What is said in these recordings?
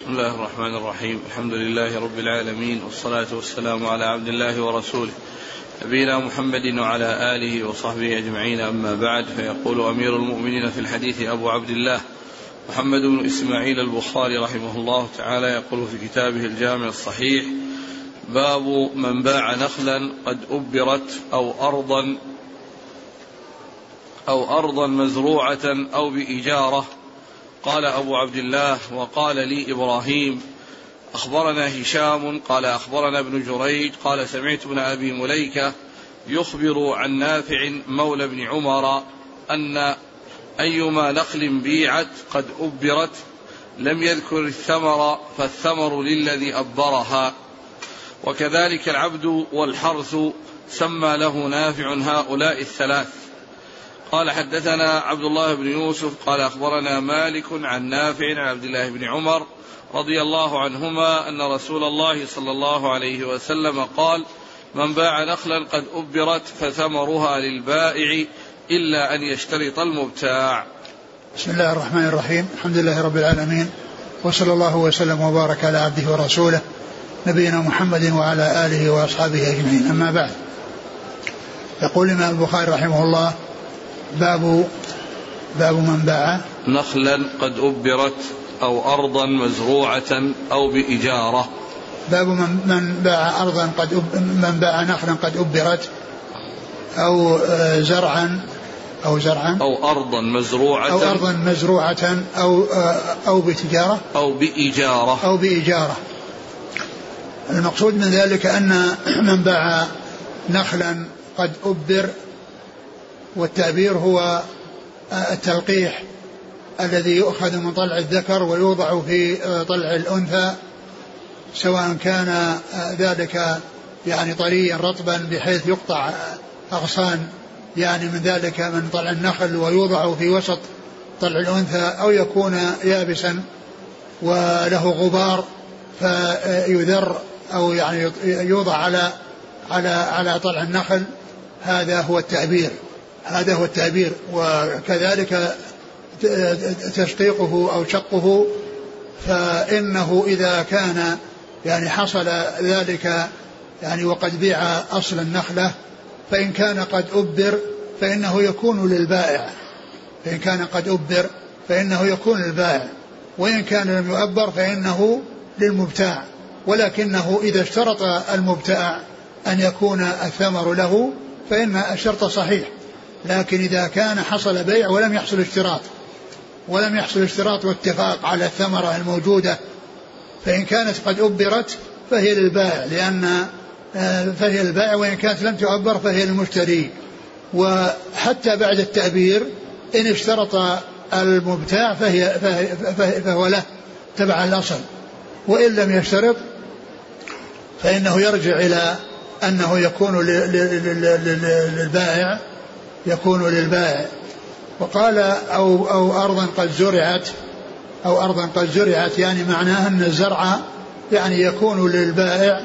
بسم الله الرحمن الرحيم الحمد لله رب العالمين والصلاة والسلام على عبد الله ورسوله نبينا محمد وعلى آله وصحبه أجمعين أما بعد فيقول أمير المؤمنين في الحديث أبو عبد الله محمد بن إسماعيل البخاري رحمه الله تعالى يقول في كتابه الجامع الصحيح باب من باع نخلا قد أبرت أو أرضا أو أرضا مزروعة أو بإجارة قال أبو عبد الله وقال لي إبراهيم أخبرنا هشام قال أخبرنا ابن جريج قال سمعت ابن أبي مليكة يخبر عن نافع مولى ابن عمر أن أيما نخل بيعت قد أبرت لم يذكر الثمر فالثمر للذي أبرها. وكذلك العبد والحرث سمى له نافع هؤلاء الثلاث. قال حدثنا عبد الله بن يوسف قال أخبرنا مالك عن نافع عن عبد الله بن عمر رضي الله عنهما أن رسول الله صلى الله عليه وسلم قال من باع نخلا قد أبرت فثمرها للبائع إلا أن يشترط المبتاع. بسم الله الرحمن الرحيم، الحمد لله رب العالمين وصلى الله وسلم وبارك على عبده ورسوله نبينا محمد وعلى آله وأصحابه أجمعين، أما بعد. يقول الإمام البخاري رحمه الله باب باب من باع. نخلا قد أبرت أو أرضا مزروعة أو بإجارة. باب من, من باع أرضا قد أب من باع نخلا قد أبرت أو آه، زرعا أو زرعا أو أرضا مزروعة أو أرضا مزروعة أو آه، أو بتجارة. أو بإجارة. أو بإجارة. المقصود من ذلك أن من باع نخلا قد أبر والتعبير هو التلقيح الذي يؤخذ من طلع الذكر ويوضع في طلع الأنثى سواء كان ذلك يعني طريا رطبا بحيث يقطع أغصان يعني من ذلك من طلع النخل ويوضع في وسط طلع الأنثى أو يكون يابسا وله غبار فيذر أو يعني يوضع على على على طلع النخل. هذا هو التعبير. هذا هو التعبير وكذلك تشقيقه أو شقه فإنه إذا كان يعني حصل ذلك يعني وقد بيع أصل النخلة فإن كان قد أبر فإنه يكون للبائع فإن كان قد أبر فإنه يكون للبائع وإن كان لم يؤبر فإنه للمبتاع ولكنه إذا اشترط المبتاع أن يكون الثمر له فإن الشرط صحيح. لكن إذا كان حصل بيع ولم يحصل اشتراط ولم يحصل اشتراط واتفاق على الثمرة الموجودة فإن كانت قد أبرت فهي للبائع لأن آه، فهي للبائع وإن كانت لم تؤبر فهي للمشتري. وحتى بعد التأبير إن اشترط المبتاع فهي فهو له تبع الأصل. وإن لم يشترط فإنه يرجع إلى أنه يكون للبائع يكون للبائع. وقال أو, أو أرضا قد زرعت أو أرضا قد زرعت يعني معناه أن الزرع يعني يكون للبائع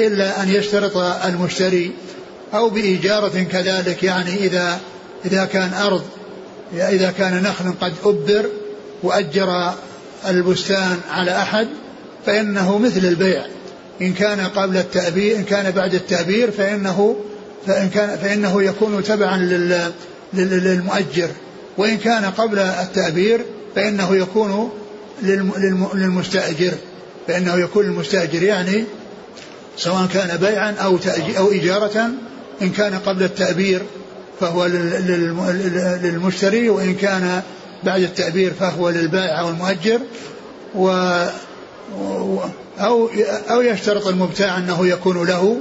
إلا أن يشترط المشتري. أو بإجارة كذلك يعني إذا إذا كان أرض إذا كان نخل قد أبر وأجر البستان على أحد فإنه مثل البيع. إن كان قبل التأبير إن كان بعد التأبير فإنه فإن كان فإنه يكون تبعا للمؤجر. وإن كان قبل التأبير فإنه يكون للمستأجر. فإنه يكون للمستأجر يعني سواء كان بيعا أو أو إجارة إن كان قبل التأبير فهو للمشتري وإن كان بعد التأبير فهو للبائع أو المؤجر. و أو أو يشترط المبتاع أنه يكون له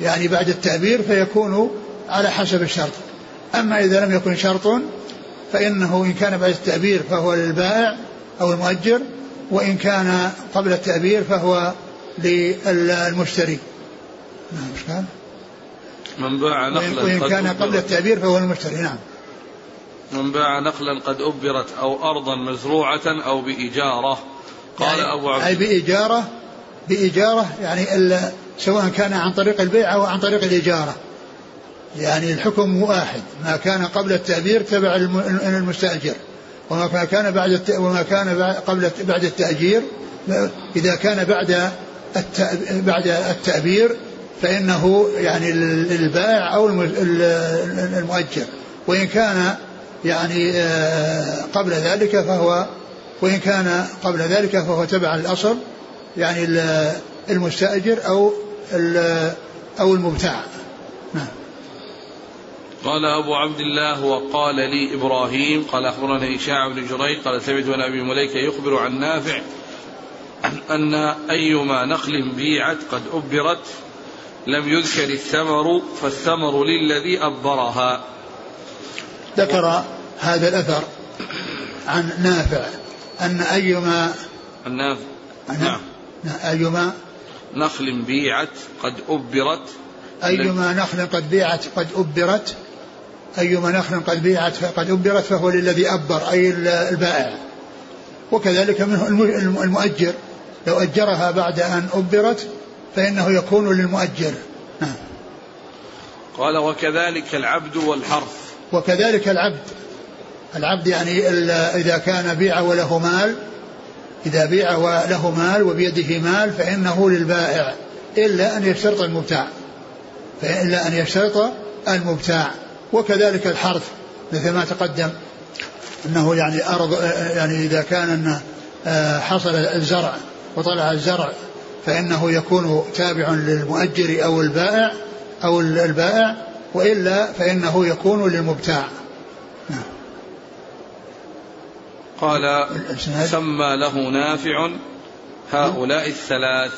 يعني بعد التعبير فيكون على حسب الشرط. أما إذا لم يكن شرط فإنه إن كان بعد التعبير فهو للبائع أو المؤجر وإن كان قبل التعبير فهو للمشتري. نعم مش كان من باع نخلا وإن كان قبل التعبير فهو المشتري نعم. من باع نخلا قد أبرت أو أرضا مزروعة أو بإجارة قال يعني أبو عبد أي بإجارة بإجارة يعني سواء كان عن طريق البيع أو عن طريق الإجارة. يعني الحكم واحد ما كان قبل التعبير تبع المستأجر وما كان بعد وما كان قبل بعد التأجير إذا كان بعد بعد التأبير فإنه يعني للبائع أو المؤجر. وإن كان يعني آه، قبل ذلك فهو وإن كان قبل ذلك فهو تبع الأصل يعني المستأجر أو أو المبتاع. نعم. قال أبو عبد الله وقال لي إبراهيم قال أخبرنا إشاع بن جريج قال سمعت بن أبي مليكة يخبر عن نافع أن أيما نخل بيعت قد أبرت لم يذكر الثمر فالثمر للذي أبرها. ذكر هذا الأثر عن نافع أن أيما النافع نعم أيما نخل بيعت قد أبرت. أيما نخل قد بيعت قد أبرت. أيما نخل قد بيعت قد أبرت فهو للذي أبر أي البائع. وكذلك منه المؤجر. لو أجرها بعد أن أبرت فإنه يكون للمؤجر. نعم. قال وكذلك العبد والحرث وكذلك العبد. العبد يعني إذا كان بيع وله مال إذا بيع وله مال وبيده مال فإنه للبائع إلا أن يشترط المبتاع. إلا أن يشترط المبتاع. وكذلك الحرث مثل ما تقدم. أنه يعني أرض يعني إذا كان أنه آه، حصل الزرع وطلع الزرع فإنه يكون تابع للمؤجر أو البائع أو البائع وإلا فإنه يكون للمبتاع. نعم. قال سمى له نافع هؤلاء الثلاث.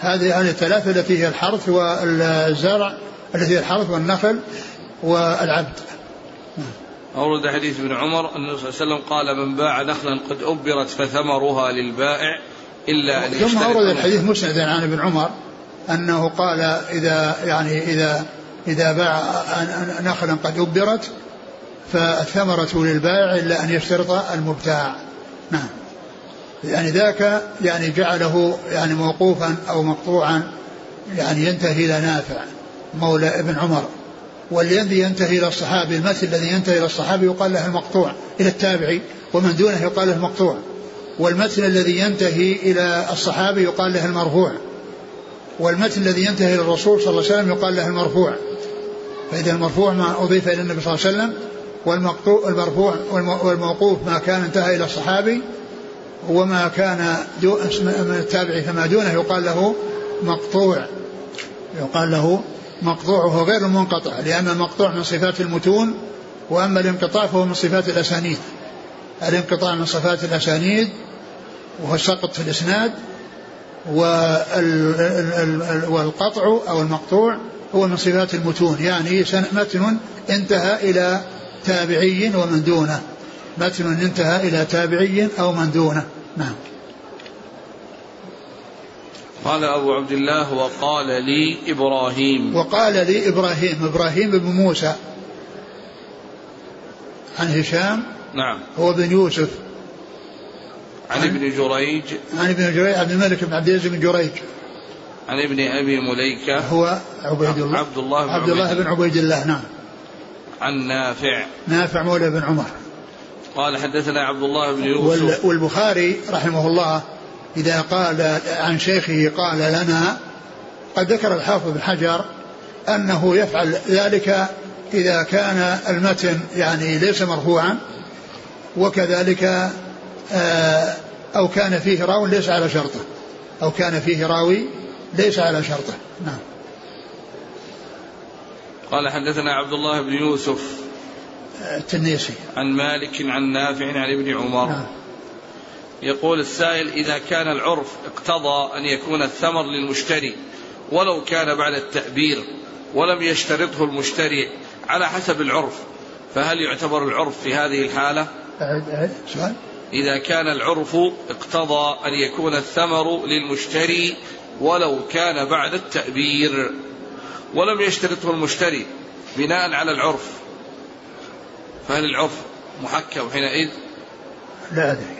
هذه يعني الثلاثة التي هي الحرث والزرع التي هي الحرث والنخل والعبد. أورد حديث ابن عمر أن النبي صلى الله عليه وسلم قال من باع نخلا قد أبرت فثمرها للبائع إلا أن ثم أورد الحديث مسندا عن ابن عمر أنه قال إذا يعني إذا إذا باع نخلا قد أبرت فالثمرة للبائع إلا أن يشترط المبتاع. نعم. يعني ذاك يعني جعله يعني موقوفا أو مقطوعا يعني ينتهي إلى نافع مولى ابن عمر. والذي ينتهي إلى الصحابي المثل الذي ينتهي إلى الصحابي يقال له المقطوع إلى التابعي ومن دونه يقال له المقطوع. والمتن الذي ينتهي إلى الصحابي يقال له المرفوع. والمتن الذي ينتهي إلى الرسول صلى الله عليه وسلم يقال له المرفوع. فإذا المرفوع ما أضيف إلى النبي صلى الله عليه وسلم والمقطوع المرفوع والموقوف ما كان انتهى إلى الصحابي وما كان من التابع فما دونه يقال له مقطوع. يقال له مقطوع وهو غير المنقطع لأن المقطوع من صفات المتون وأما الانقطاع فهو من صفات الأسانيد. الانقطاع من صفات الأسانيد وهو السقط في الإسناد والقطع أو المقطوع هو من صفات المتون يعني متن انتهى إلى تابعي ومن دونه. متن انتهى إلى تابعي أو من دونه. نعم. قال أبو عبد الله وقال لي إبراهيم. وقال لي إبراهيم. إبراهيم بن موسى. عن هشام. نعم. هو بن يوسف. عن ابن جريج. عن ابن جريج عبد الملك بن عبد العزيز بن جريج. عن ابن أبي مليكة. هو عبيد الله. عبد الله بن عبد الله بن عبيد الله. نعم. عن نافع. نافع مولى بن عمر. قال حدثنا عبد الله بن يوسف. والبخاري رحمه الله إذا قال عن شيخه قال لنا قد ذكر الحافظ بن حجر أنه يفعل ذلك إذا كان المتن يعني ليس مرفوعا وكذلك آه، أو كان فيه راو ليس على شرطه. أو كان فيه راوي ليس على شرطه. نعم. قال حدثنا عبد الله بن يوسف التنيسي. عن مالك عن نافع عن ابن عمر. نعم. يقول السائل إذا كان العرف اقتضى أن يكون الثمر للمشتري ولو كان بعد التأبير ولم يشترطه المشتري على حسب العرف فهل يعتبر العرف في هذه الحالة؟ سؤال. إذا كان العرف اقتضى أن يكون الثمر للمشتري ولو كان بعد التأبير. ولم يشترطه المشتري بناء على العرف. فهل العرف محكم حينئذ؟ لا أدري.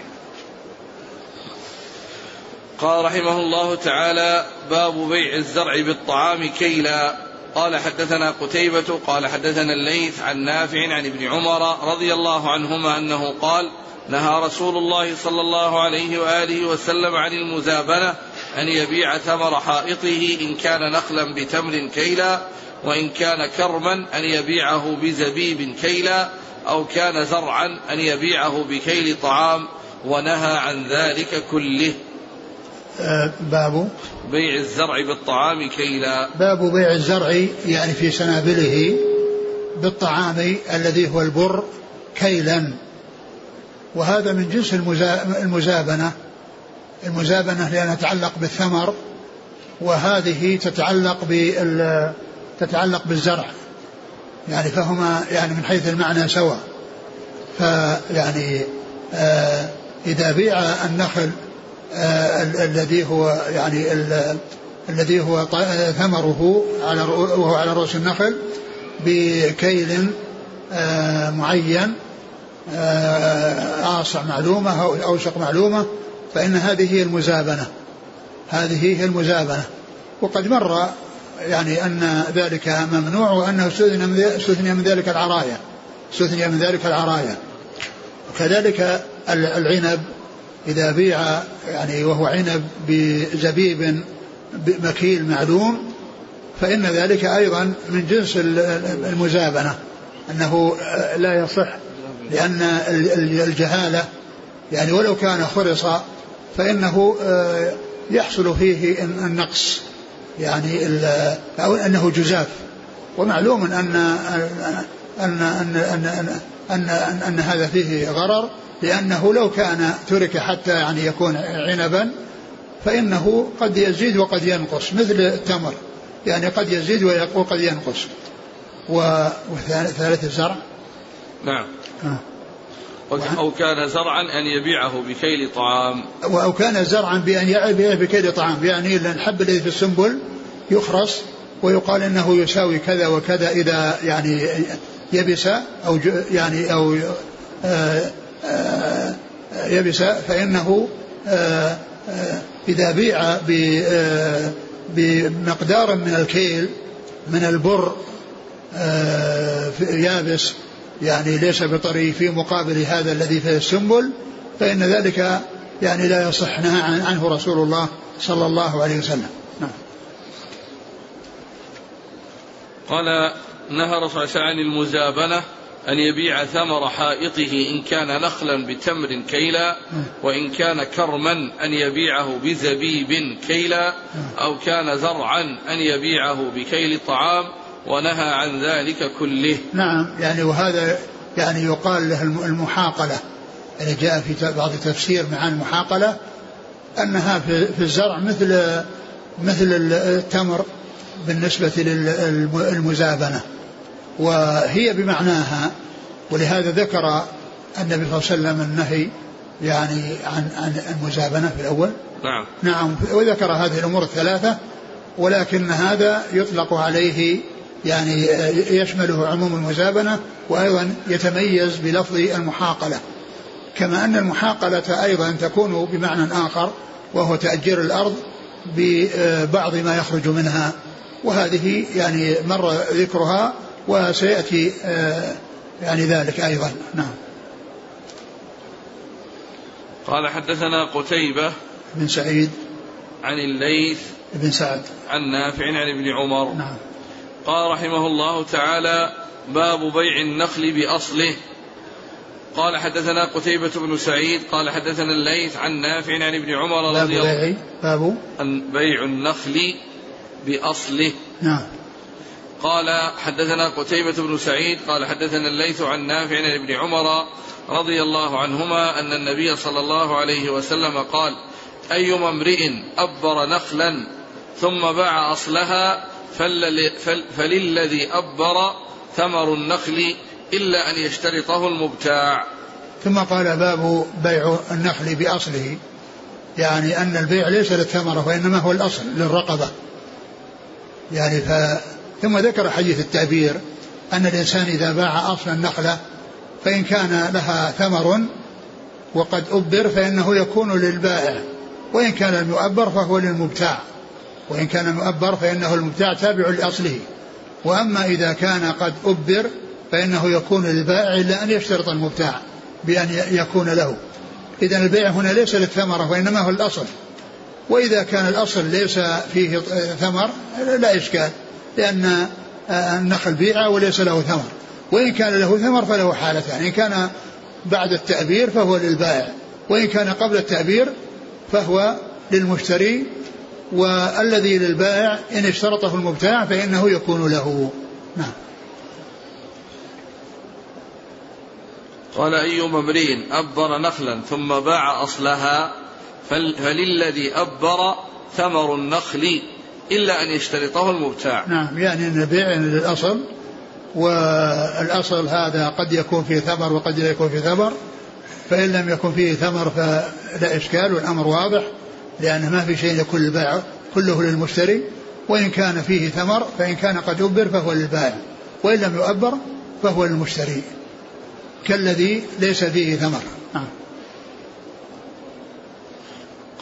قال رحمه الله تعالى باب بيع الزرع بالطعام كيلا. قال حدثنا قتيبة قال حدثنا الليث عن نافع عن ابن عمر رضي الله عنهما أنه قال نهى رسول الله صلى الله عليه وآله وسلم عن المزابنة أن يبيع ثمر حائطه إن كان نخلا بتمر كيلا وإن كان كرما أن يبيعه بزبيب كيلا أو كان زرعا أن يبيعه بكيل طعام ونهى عن ذلك كله. آه، باب. بيع الزرع بالطعام كيلا. باب بيع الزرع يعني في سنابله بالطعام الذي هو البر كيلا. وهذا من جنس المزابنة. المزابنة لأنها تتعلق بالثمر وهذه تتعلق بال تتعلق بالزرع يعني فهما يعني من حيث المعنى سواء فيعني آه إذا بيع النخل آه الذي هو يعني الذي هو ثمره على وهو على رؤوس النخل بكيل آه معين آصع آه، معلومة أو أوسق معلومة فإن هذه هي المزابنة. هذه هي المزابنة. وقد مر يعني أن ذلك ممنوع وأنه استثني من ذلك العراية استثني من ذلك العراية وكذلك العنب إذا بيع يعني وهو عنب بزبيب مكيل معلوم فإن ذلك أيضا من جنس المزابنة. أنه لا يصح لأن الجهالة يعني ولو كان خرص فإنه آه، يحصل فيه النقص يعني أو أنه جزاف. ومعلوم أن أن أن أن أن, أن, أن, أن هذا فيه غرر لأنه لو كان ترك حتى يعني يكون عنبا فإنه قد يزيد وقد ينقص مثل التمر. يعني قد يزيد وقد ينقص. وثالث الزرع؟ نعم. آه. أو كان زرعا أن يبيعه بكيل طعام. أو كان زرعا بأن يبيعه بكيل طعام يعني الحب الذي في السنبل يخرص ويقال إنه يساوي كذا وكذا إذا يعني يبس أو يعني أو آه، آه، يبس فإنه آه، إذا بيع بمقدار من الكيل من البر يابس يعني ليس بطري في مقابل هذا الذي في السنبل فإن ذلك يعني لا يصح نهى عنه رسول الله صلى الله عليه وسلم. نعم. قال نهى رسول الله عن المزابنة أن يبيع ثمر حائطه إن كان نخلا بتمر كيلا وإن كان كرما أن يبيعه بزبيب كيلا أو كان زرعا أن يبيعه بكيل طعام ونهى عن ذلك كله. نعم. يعني وهذا يعني يقال له المحاقلة. يعني جاء في بعض التفسير مع المحاقلة أنها في الزرع مثل مثل التمر بالنسبة للمزابنة وهي بمعناها ولهذا ذكر النبي صلى الله عليه وسلم النهي يعني عن عن المزابنة في الأول. نعم. نعم. وذكر هذه الأمور الثلاثة ولكن هذا يطلق عليه يعني يشمله عموم المزابنة وأيضا يتميز بلفظ المحاقلة. كما أن المحاقلة أيضا تكون بمعنى آخر وهو تأجير الأرض ببعض ما يخرج منها. وهذه يعني مر ذكرها وسيأتي آه، يعني ذلك أيضا. نعم. قال حدثنا قتيبة بن سعيد. عن الليث بن سعد. عن نافع عن ابن عمر. نعم. قال رحمه الله تعالى باب بيع النخل بأصله. قال حدثنا قتيبة بن سعيد قال حدثنا الليث عن نافع عن ابن عمر رضي الله باب؟ بيع النخل بأصله. نعم. قال حدثنا قتيبة بن سعيد قال حدثنا الليث عن نافع عن ابن عمر رضي الله عنهما أن النبي صلى الله عليه وسلم قال أيما امرئ أبر نخلا ثم باع أصلها فللذي أبر ثمر النخل إلا أن يشترطه المبتاع. ثم قال باب بيع النخل بأصله. يعني أن البيع ليس للثمرة وإنما هو الأصل للرقبة. يعني ف ثم ذكر حديث التعبير أن الإنسان إذا باع أصل النخلة فإن كان لها ثمر وقد أبر فإنه يكون للبائع وإن كان المؤبر فهو للمبتاع. وإن كان مؤبر فإنه المبتاع تابع لأصله. وأما إذا كان قد أبر فإنه يكون للبائع إلا أن يشترط المبتاع بأن يكون له. إذا البيع هنا ليس للثمرة وإنما هو الأصل. وإذا كان الأصل ليس فيه ثمر لا إشكال لأن النخل بيع وليس له ثمر. وإن كان له ثمر فله حالتان إن كان بعد التأبير فهو للبائع وإن كان قبل التأبير فهو للمشتري والذي للبائع إن اشترطه المبتاع فإنه يكون له. نعم. قال أي امرئ أبر نخلا ثم باع أصلها فللذي أبر ثمر النخل إلا أن يشترطه المبتاع. نعم يعني أن البيع للأصل والأصل هذا قد يكون فيه ثمر وقد لا يكون فيه ثمر فإن لم يكن فيه ثمر فلا إشكال والأمر واضح. لأنه ما في شيء يكون البيع كله للمشتري وإن كان فيه ثمر فإن كان قد أبر فهو للبائع وإن لم يؤبر فهو للمشتري. كالذي ليس فيه ثمر. نعم.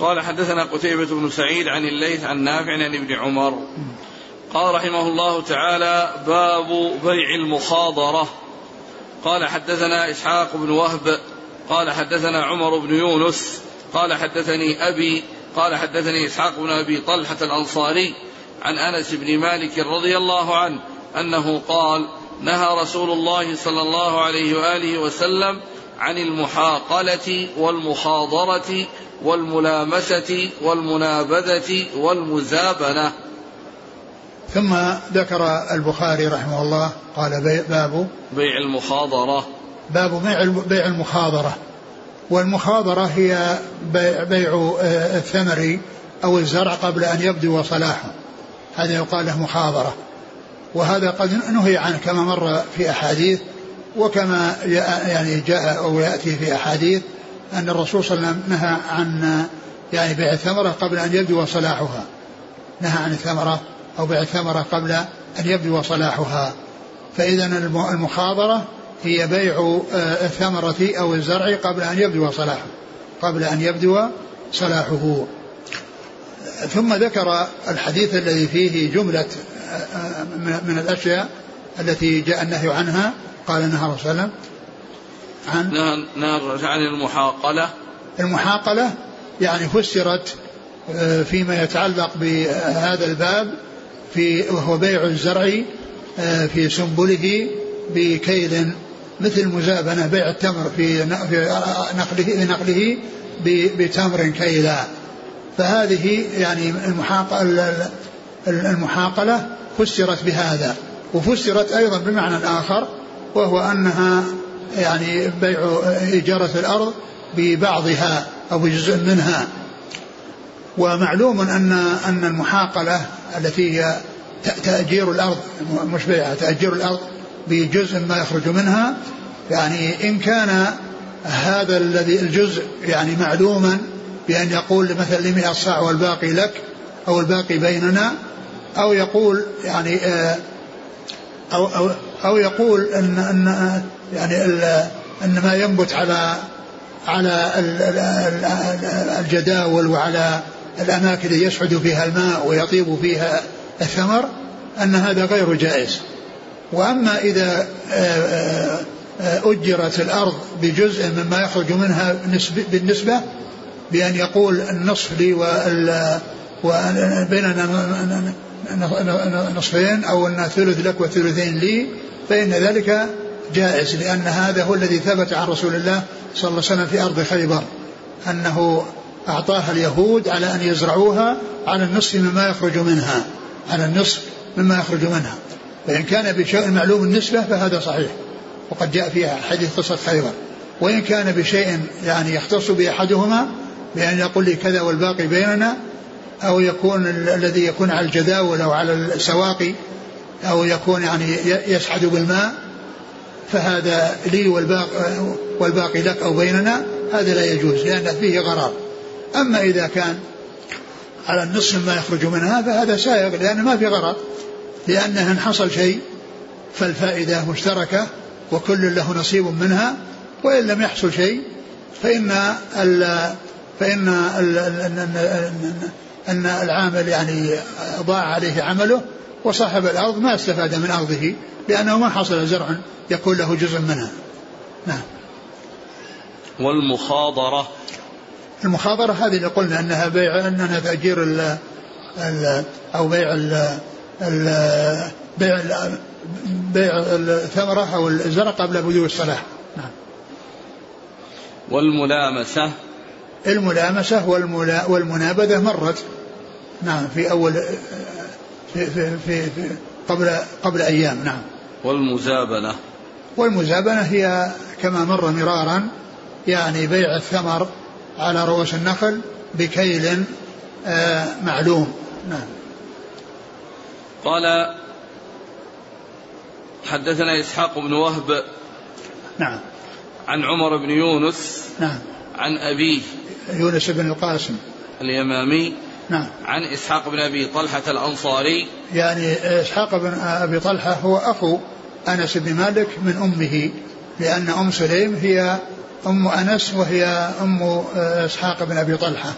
قال حدثنا قتيبة بن سعيد عن الليث عن نافع عن ابن عمر. قال رحمه الله تعالى باب بيع المخاضرة. قال حدثنا إسحاق بن وهب قال حدثنا عمر بن يونس قال حدثني أبي قال حدثني إسحاق بن أبي طلحة الأنصاري عن أنس بن مالك رضي الله عنه أنه قال نهى رسول الله صلى الله عليه وآله وسلم عن المحاقلة والمخاضرة والملامسة والمنابذة والمزابنة. ثم ذكر البخاري رحمه الله قال باب بيع المخاضرة باب بيع بيع المخاضرة والمخاضرة هي بيع, آه، الثمر أو الزرع قبل أن يبدو صلاحه هذا يقال له مخاضرة. وهذا قد نهي عنه كما مر في أحاديث وكما يعني جاء أو يأتي في أحاديث أن الرسول صلى الله عليه وسلم نهى عن يعني بيع الثمرة قبل أن يبدو صلاحها نهى عن الثمرة أو بيع الثمرة قبل أن يبدو صلاحها فإذا المخاضرة هي بيع آه، الثمرة أو الزرع قبل أن يبدو صلاحه قبل أن يبدو صلاحه. ثم ذكر الحديث الذي فيه جملة آه، آه، من الأشياء التي جاء النهي عنها قال الرسول صلى الله عليه وسلم عن نهى عن المحاقلة. المحاقلة يعني فسرت فيما يتعلق بهذا الباب في وهو بيع الزرع في سنبله بكيل مثل مزابنة بيع التمر في نقله في نقله بتمر كيلا. فهذه يعني المحاقلة المحاقلة فسرت بهذا. وفسرت أيضا بمعنى آخر وهو أنها يعني بيع إجارة الأرض ببعضها أو بجزء منها. ومعلوم أن أن المحاقلة التي هي تأجير الأرض مش بيعها تأجير الأرض بجزء ما يخرج منها يعني إن كان هذا الذي الجزء يعني معلوما بأن يقول مثلا لمئة صاع والباقي لك أو الباقي بيننا أو يقول يعني آه، أو أو أو يقول أن أن يعني أن ما ينبت على على الجداول وعلى الأماكن التي يسعد فيها الماء ويطيب فيها الثمر أن هذا غير جائز. وأما إذا آه، آه، أجرت الأرض بجزء مما يخرج منها بالنسبة بأن يقول النصف لي وبيننا نصفين أو أن ثلث لك وثلثين لي فإن ذلك جائز لأن هذا هو الذي ثبت عن رسول الله صلى الله عليه وسلم في أرض خيبر أنه أعطاها اليهود على أن يزرعوها على النصف مما يخرج منها على النصف مما يخرج منها. فإن كان بشيء معلوم النسبة فهذا صحيح وقد جاء فيها حديث قصة خيبر وإن كان بشيء يعني يختص بأحدهما بأن يقول لي كذا والباقي بيننا أو يكون الذي يكون على الجداول أو على السواقي أو يكون يعني يسحد بالماء فهذا لي والباقي, والباقي لك أو بيننا هذا لا يجوز لأن فيه غرار. أما إذا كان على النصف ما يخرج منها فهذا سائغ لأن ما في غرض لأنه إن حصل شيء فالفائدة مشتركة وكل له نصيب منها وإن لم يحصل شيء فإن ال فإن ال أن العامل يعني ضاع عليه عمله وصاحب الأرض ما استفاد من أرضه لأنه ما حصل زرع يكون له جزء منها. نعم. والمخاضرة. المخاضرة هذه اللي قلنا أنها بيع أنها تأجير ال ال أو بيع ال ال بيع ال بيع الثمرة أو الزرع قبل بدو الصلاة. نعم. والملامسة. الملامسة والملا والمنابذة مرت. نعم في أول في في في, في قبل قبل أيام. نعم. والمزابنة. والمزابنة هي كما مر مرارا يعني بيع الثمر على رؤوس النخل بكيل آه معلوم. نعم. قال حدثنا إسحاق بن وهب نعم. عن عمر بن يونس نعم. عن أبيه يونس بن القاسم. اليمامي نعم. عن إسحاق بن أبي طلحة الأنصاري. يعني إسحاق بن أبي طلحة هو أخو أنس بن مالك من أمه لأن أم سليم هي أم أنس وهي أم آه، إسحاق بن أبي طلحة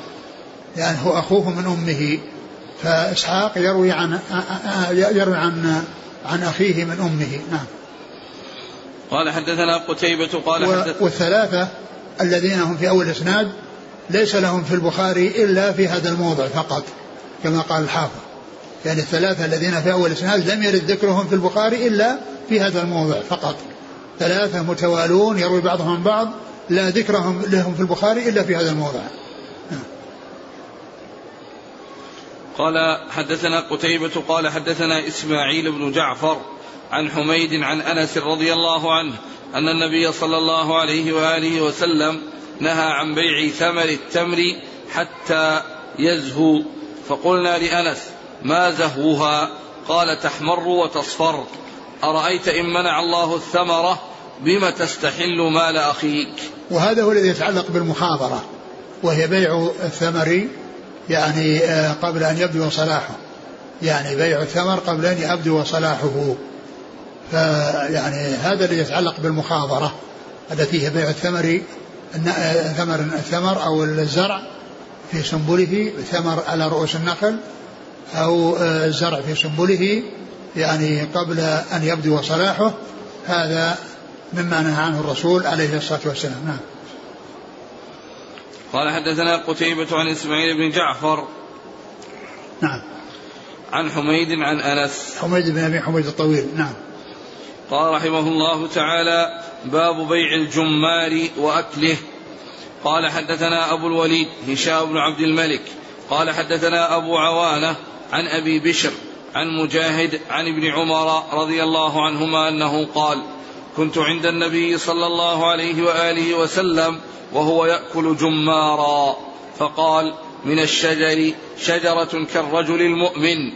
يعني هو أخوه من أمه. فإسحاق يروي عن يروي عن عن أخيه من أمه. نعم. قال حدثنا قتيبة قال حدث والثلاثة الذين هم في أول إسناد ليس لهم في البخاري إلا في هذا الموضع فقط كما قال الحافظ. يعني الثلاثة الذين في أول إسناد لم يرد ذكرهم في البخاري إلا في هذا الموضع فقط. ثلاثة متوالون يروي بعضهم عن بعض لا ذكرهم لهم في البخاري إلا في هذا الموضع. قال حدثنا قتيبة قال حدثنا إسماعيل بن جعفر عن حميد عن أنس رضي الله عنه أن النبي صلى الله عليه وآله وسلم نهى عن بيع ثمر التمر حتى يزهو. فقلنا لأنس ما زهوها؟ قال تحمر وتصفر. أرأيت إن منع الله الثمرة بم تستحل مال أخيك؟ وهذا هو الذي يتعلق بالمحاضرة وهي بيع الثمر يعني آه، قبل أن يبدو صلاحه. يعني بيع الثمر قبل أن يبدو صلاحه. فيعني هذا الذي يتعلق بالمخاضرة التي هي بيع الثمر آه، ثمر الثمر أو الزرع في سنبله ثمر على رؤوس النخل أو آه، الزرع في سنبله يعني قبل أن يبدو صلاحه. هذا مما نهى عنه الرسول عليه الصلاة والسلام. نعم. قال حدثنا قتيبة عن إسماعيل بن جعفر نعم. عن حميد عن أنس. حميد بن أبي حميد الطويل نعم. قال رحمه الله تعالى باب بيع الجمار وأكله. قال حدثنا أبو الوليد هشام بن عبد الملك. قال حدثنا أبو عوانة عن أبي بشر عن مجاهد عن ابن عمر رضي الله عنهما أنه قال كنت عند النبي صلى الله عليه وآله وسلم وهو يأكل جمارا. فقال من الشجر شجرة كالرجل المؤمن.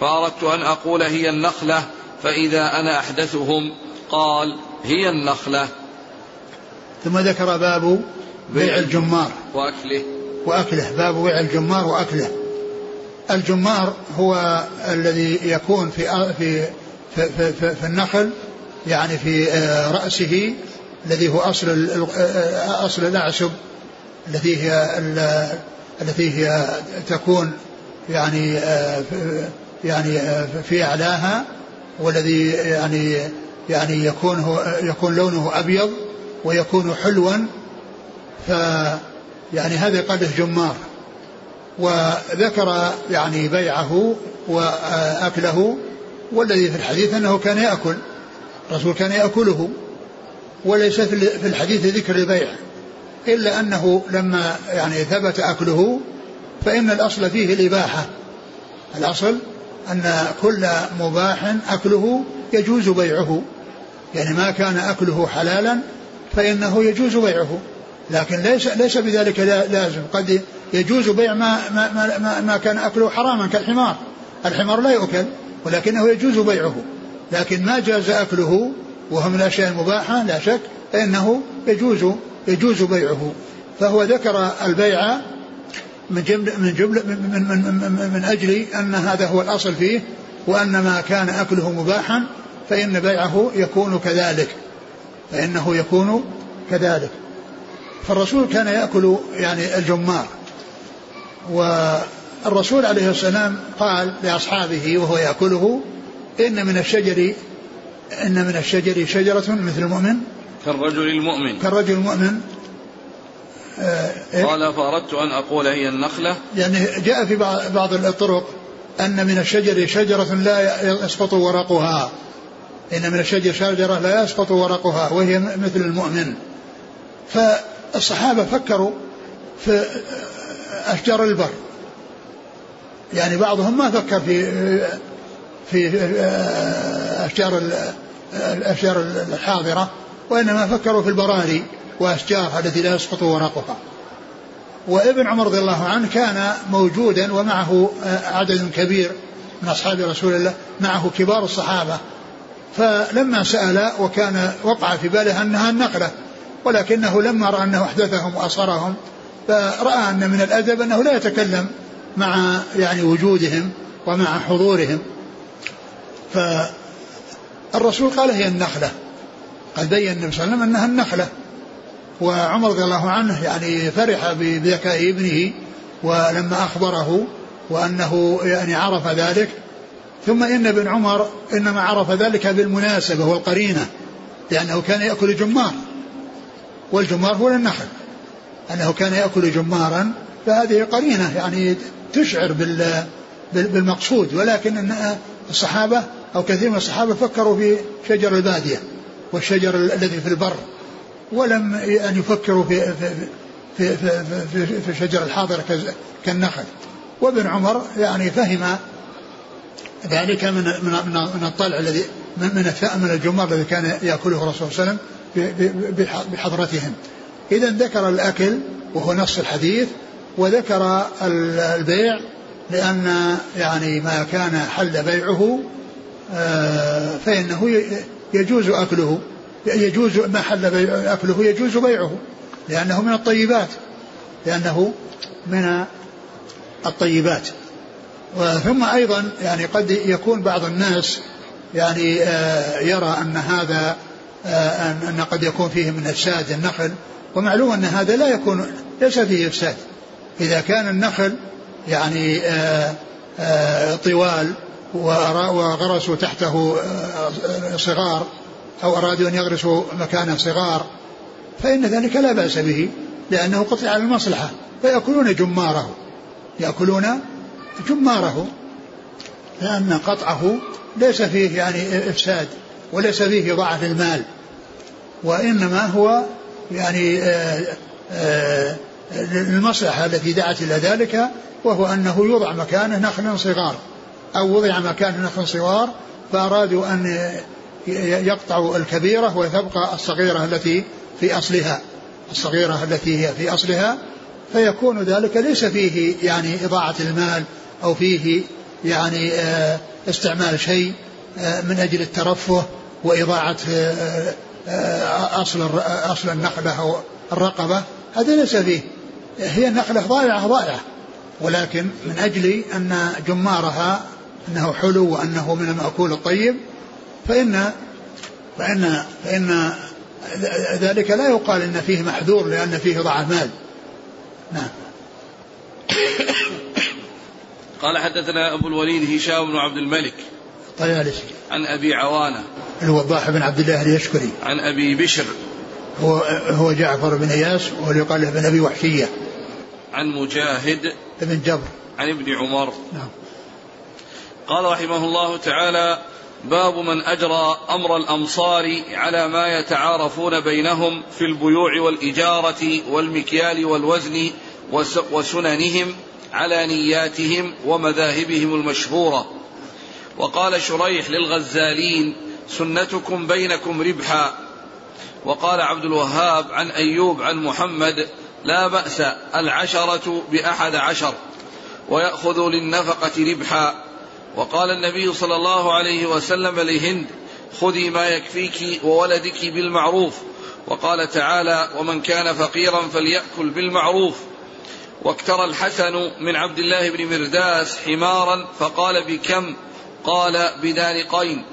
فأردت أن أقول هي النخلة. فإذا أنا أحدثهم قال هي النخلة. ثم ذكر باب بيع الجمار. وأكله. وأكله. باب بيع الجمار وأكله. الجمار هو الذي يكون في في في, في, في النخل يعني في آه، رأسه الذي هو أصل أصل الأعشب التي هي التي هي تكون يعني يعني في أعلاها والذي يعني يعني يكون هو يكون لونه أبيض ويكون حلوا. ف يعني هذا قدح جمار. وذكر يعني بيعه وأكله والذي في الحديث أنه كان يأكل الرسول كان يأكله. وليس في الحديث ذكر البيع إلا أنه لما يعني ثبت أكله فإن الأصل فيه الإباحة. الأصل أن كل مباح أكله يجوز بيعه. يعني ما كان أكله حلالا فإنه يجوز بيعه. لكن ليس ليس بذلك لازم. قد يجوز بيع ما ما ما, ما كان أكله حراما كالحمار. الحمار لا يؤكل ولكنه يجوز بيعه. لكن ما جاز أكله وهو من الأشياء المباحة لا شك فإنه يجوز يجوز بيعه. فهو ذكر البيع من جمل من جمل من, من, من, من أجل أن هذا هو الأصل فيه وأن ما كان أكله مباحا فإن بيعه يكون كذلك. فإنه يكون كذلك. فالرسول كان يأكل يعني الجمار. و الرسول عليه السلام قال لأصحابه وهو يأكله إن من الشجر إن من الشجر شجرة مثل المؤمن؟ كالرجل المؤمن. كالرجل المؤمن. آه إيه؟ قال فأردت أن أقول هي النخلة. يعني جاء في بعض الطرق أن من الشجر شجرة لا يسقط ورقها. إن من الشجر شجرة لا يسقط ورقها وهي مثل المؤمن. فالصحابة فكروا في أشجار البر. يعني بعضهم ما فكر في في أشجار الأشجار الحاضرة وإنما فكروا في البراري وأشجار التي لا يسقط ورقها. وابن عمر رضي الله عنه كان موجودا ومعه عدد كبير من أصحاب رسول الله معه كبار الصحابة. فلما سأل وكان وقع في باله أنها النقلة ولكنه لما رأى أنه أحدثهم وأصرهم فرأى أن من الأدب أنه لا يتكلم مع يعني وجودهم ومع حضورهم. فالرسول قال هي النخلة قد بين النبي صلى الله عليه وسلم أنها النخلة وعمر رضي الله عنه يعني فرح بذكاء ابنه ولما أخبره وأنه يعني عرف ذلك. ثم إن ابن عمر إنما عرف ذلك بالمناسبة والقرينة لأنه كان يأكل جمار. والجمار هو النخل أنه كان يأكل جمارا فهذه قرينة يعني تشعر بال بالمقصود. ولكن الصحابة أو كثير من الصحابة فكروا في شجر البادية والشجر الذي في البر ولم أن يفكروا في في في في, في, في الشجر الحاضرة كالنخل وابن عمر يعني فهم ذلك من من من الطلع الذي من من من الجمار الذي كان يأكله الرسول صلى الله عليه وسلم بحضرتهم. اذا ذكر الأكل وهو نص الحديث وذكر البيع لأن يعني ما كان حل بيعه آه، فإنه يجوز أكله يجوز ما حل أكله يجوز بيعه لأنه من الطيبات لأنه من الطيبات. ثم أيضا يعني قد يكون بعض الناس يعني آه، يرى أن هذا آه، ان قد يكون فيه من إفساد النخل ومعلوم أن هذا لا يكون ليس فيه إفساد. إذا كان النخل يعني طوال وغرسوا تحته صغار أو أرادوا أن يغرسوا مكانه صغار. فإن ذلك لا بأس به لأنه قطع على المصلحة. فيأكلون جماره. يأكلون جماره. لأن قطعه ليس فيه يعني إفساد وليس فيه إضاعة المال. وإنما هو يعني آه، آه، المصلحة التي دعت إلى ذلك وهو أنه يوضع مكانه نخل صغار. أو وضع مكانه نخل صغار فأرادوا أن يقطعوا الكبيرة وتبقى الصغيرة التي في أصلها. الصغيرة التي هي في أصلها فيكون ذلك ليس فيه يعني إضاعة المال أو فيه يعني آه، استعمال شيء آه، من أجل الترفه وإضاعة آه، أصل أصل النخلة أو الرقبة. هذا ليس فيه. هي النخلة ضائعة ضائعة. ولكن من أجل أن جمارها أنه حلو وأنه من المأكول الطيب فإن فإن فإن ذلك لا يقال أن فيه محذور لأن فيه ضاع مال. نعم. قال حدثنا أبو الوليد هشام بن عبد الملك طيالسي عن أبي عوانة الوضاح بن عبد الله اليشكري. عن أبي بشر هو هو جعفر بن إياس وهو يقال له بن أبي وحشية. عن مجاهد بن جبر. عن ابن عمر. نعم. قال رحمه الله تعالى باب من أجرى أمر الأمصار على ما يتعارفون بينهم في البيوع والإجارة والمكيال والوزن وسننهم على نياتهم ومذاهبهم المشهورة. وقال شريح للغزالين سنتكم بينكم ربحا. وقال عبد الوهاب عن أيوب عن محمد لا بأس العشرة بأحد عشر ويأخذ للنفقة ربحا. وقال النبي صلى الله عليه وسلم لهند خذي ما يكفيك وولدك بالمعروف. وقال تعالى ومن كان فقيرا فليأكل بالمعروف. واكترى الحسن من عبد الله بن مرداس حمارا فقال بكم؟ قال بدانقين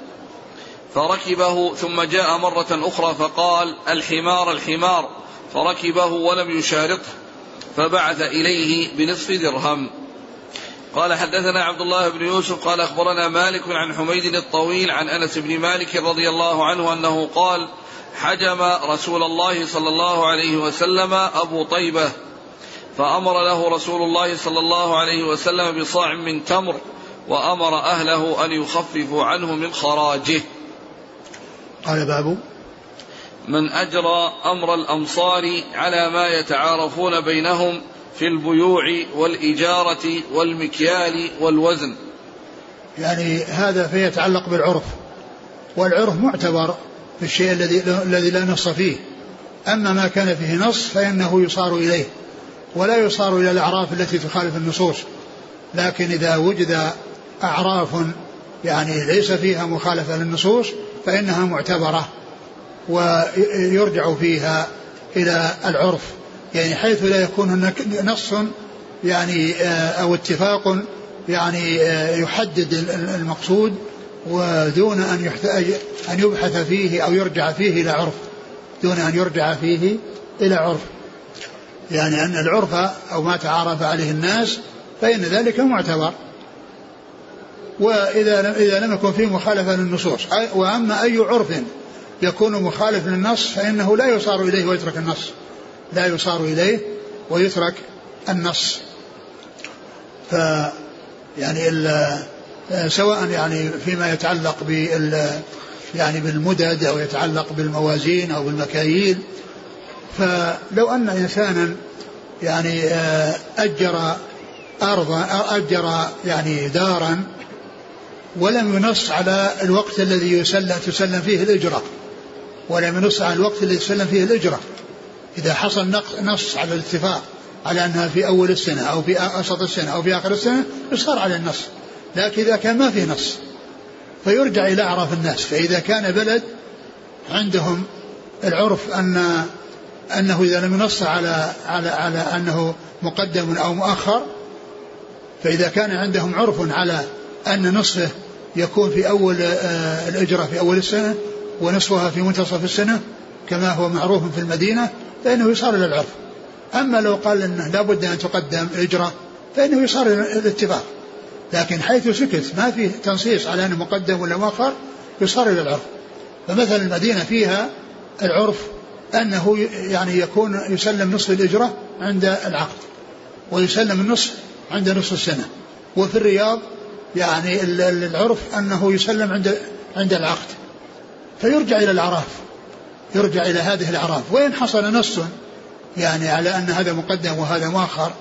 فركبه ثم جاء مرة أخرى فقال الحمار الحمار. فركبه ولم يشارطه فبعث إليه بنصف درهم. قال حدثنا عبد الله بن يوسف قال أخبرنا مالك عن حميد الطويل عن أنس بن مالك رضي الله عنه أنه قال حجم رسول الله صلى الله عليه وسلم أبو طيبة فأمر له رسول الله صلى الله عليه وسلم بصاع من تمر وأمر أهله أن يخففوا عنه من خراجه. قال باب من أجرى أمر الامصار على ما يتعارفون بينهم في البيوع والإجارة والمكيال والوزن. يعني هذا فيتعلق بالعرف والعرف معتبر في الشيء الذي الذي لا نص فيه. أما ما كان فيه نص فإنه يصار إليه ولا يصار إلى الأعراف التي تخالف النصوص. لكن إذا وجد أعراف يعني ليس فيها مخالفة للنصوص فإنها معتبرة ويرجع فيها إلى العرف. يعني حيث لا يكون هناك نص يعني آه، أو اتفاق يعني آه، يحدد المقصود ودون أن أن يبحث فيه أو يرجع فيه إلى عرف. دون أن يرجع فيه إلى عرف. يعني أن العرف أو ما تعارف عليه الناس فإن ذلك معتبر. وإذا إذا لم يكن فيه مخالفة للنصوص. وأما أي عرف يكون مخالف للنص فإنه لا يصار إليه ويترك النص. لا يصار إليه ويترك النص. ف يعني سواء يعني فيما يتعلق بال يعني بالمدد أو يتعلق بالموازين أو بالمكاييل. فلو أن إنسانا يعني آه، أجر ارضا أجر يعني دارا ولم ينص على الوقت الذي يسلم تسلم فيه الإجرة. ولم ينص على الوقت الذي تسلم فيه الإجرة. إذا حصل نص على الاتفاق على أنها في أول السنة أو في أوسط السنة أو في آخر السنة يصار على النص. لكن إذا كان ما في نص فيرجع إلى أعراف الناس. فإذا كان بلد عندهم العرف أن أنه إذا لم ينص على على على أنه مقدم أو مؤخر فإذا كان عندهم عرف على أن نصفه يكون في أول آه، الإجرة في أول السنة ونصفها في منتصف السنة كما هو معروف في المدينة فإنه يصار إلى العرف. أما لو قال أنه لابد أن تقدم إجرة فإنه يصار إلى الاتفاق. لكن حيث سكت ما فيه تنصيص على أنه مقدم ولا مؤخر يصار إلى العرف. فمثلا المدينة فيها العرف أنه يعني يكون يسلم نصف الإجرة عند العقد ويسلم النصف عند نصف السنة. وفي الرياض يعني العرف أنه يسلم عند عند العقد. فيرجع إلى الأعراف. يرجع إلى هذه الأعراف. وإن حصل نص يعني على أن هذا مقدم وهذا مؤخر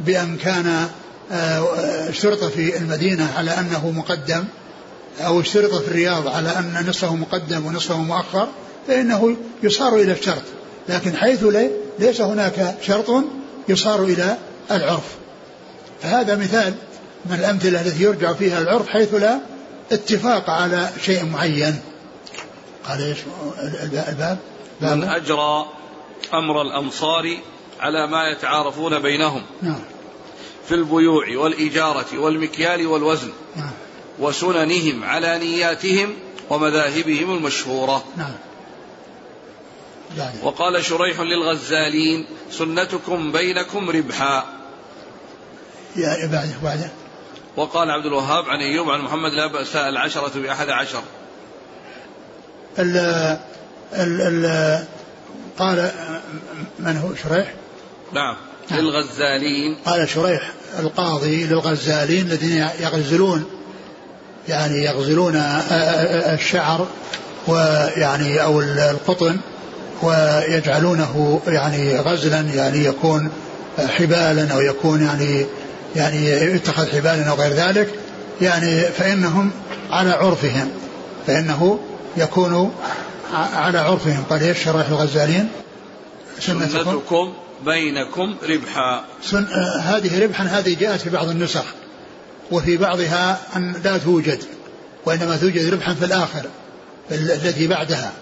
بأن كان آه، اشترط في المدينة على أنه مقدم أو اشترط في الرياض على أن نصفه مقدم ونصفه مؤخر فإنه يصار إلى الشرط. لكن حيث ليس هناك شرط يصار إلى العرف. فهذا مثال من الأمثلة التي يرجع فيها العرف حيث لا اتفاق على شيء معين. قال إيش؟ الباب؟ من أجرى أمر الامصار على ما يتعارفون بينهم. نعم. في البيوع والإجارة والمكيال والوزن نعم. وسننهم على نياتهم ومذاهبهم المشهورة. نعم. وقال شريح للغزالين سنتكم بينكم ربحا. يا بعده بعده وقال عبد الوهاب عن أيوب عن محمد لا بأس العشرة بأحد عشر. ال ال ال قال من هو شريح؟ نعم. للغزالين. قال شريح القاضي للغزالين الذين يغزلون يعني يغزلون الشعر ويعني أو القطن ويجعلونه يعني غزلا يعني يكون حبالا أو يكون يعني يعني يتخذ حبالا أو غير ذلك يعني فإنهم على عرفهم فإنه يكون على عرفهم قال إيش شرح الغزالين؟ سنتكم, سنتكم بينكم ربحا. سن آه هذه ربحا هذه جاءت في بعض النسخ وفي بعضها أن لا توجد وإنما توجد ربحا في الآخر التي بعدها.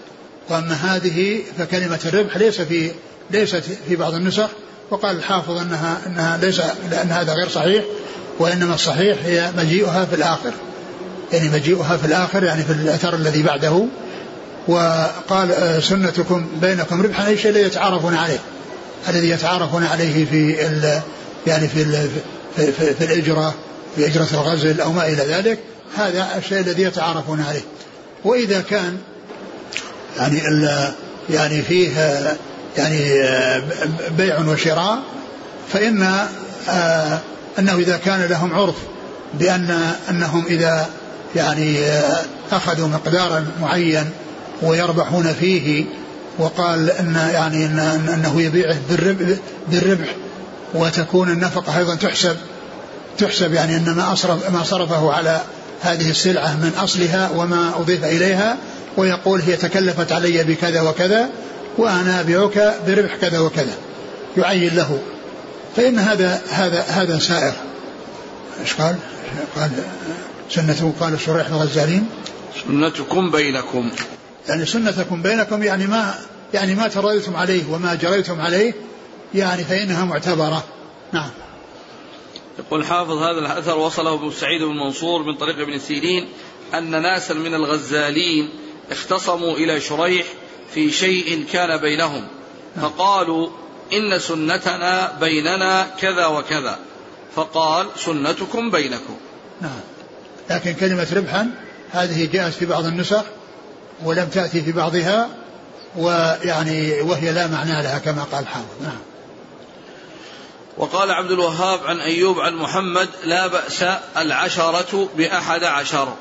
وأما هذه فكلمة الربح ليس في ليست في بعض النسخ وقال الحافظ أنها أنها ليس لأن هذا غير صحيح وإنما الصحيح هي مجيئها في الآخر. يعني مجيئها في الآخر يعني في الأثر الذي بعده وقال آه، سنتكم بينكم ربحا أي شيء الذي يتعارفون عليه. الذي يتعارفون عليه في ال يعني في ال في, في, في الإجرة بأجرة الغزل أو ما إلى ذلك هذا الشيء الذي يتعارفون عليه. وإذا كان يعني يعني فيه يعني بيع وشراء فإن آه، أنه إذا كان لهم عرف بأن أنهم إذا يعني آه، أخذوا مقدارا معين ويربحون فيه وقال إن يعني إن إنه يبيعه بالربح وتكون النفقة أيضا تحسب تحسب يعني إن ما أصرف ما صرفه على هذه السلعة من أصلها وما أضيف إليها ويقول هي تكلفت علي بكذا وكذا وأنا أبيعك بربح كذا وكذا. يعين له. فإن هذا هذا هذا سائر. إيش قال؟ قال سنته قال شريح الغزالين. سنتكم بينكم. يعني سنتكم بينكم يعني ما يعني ما تراضيتم عليه وما جريتم عليه يعني فإنها معتبرة. نعم. يقول حافظ هذا الأثر وصله ابن سعيد بن منصور من طريق ابن سيرين أن ناسا من الغزالين اختصموا إلى شريح في شيء كان بينهم. نعم. فقالوا إن سنتنا بيننا كذا وكذا. فقال سنتكم بينكم. نعم. لكن كلمة ربحا هذه جاءت في بعض النسخ ولم تأتي في بعضها ويعني وهي لا معنى لها كما قال حافظ. نعم. وقال عبد الوهاب عن أيوب عن محمد لا بأس العشرة بأحد عشر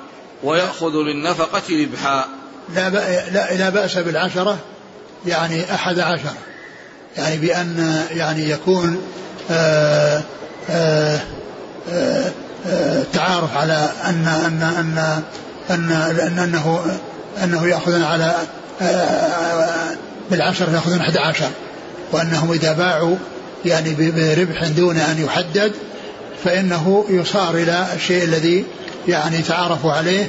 ويأخذ للنفقة ربحا. لا, لا, لا بأس بالعشرة يعني أحد عشر. يعني بأن يعني يكون آآ آآ آآ التعارف على أن أن أن أن, أن أنه أنه يأخذون على بالعشرة يأخذون أحد عشر وأنهم إذا باعوا يعني بربح دون أن يحدد فإنه يصار إلى الشيء الذي يعني تعارفوا عليه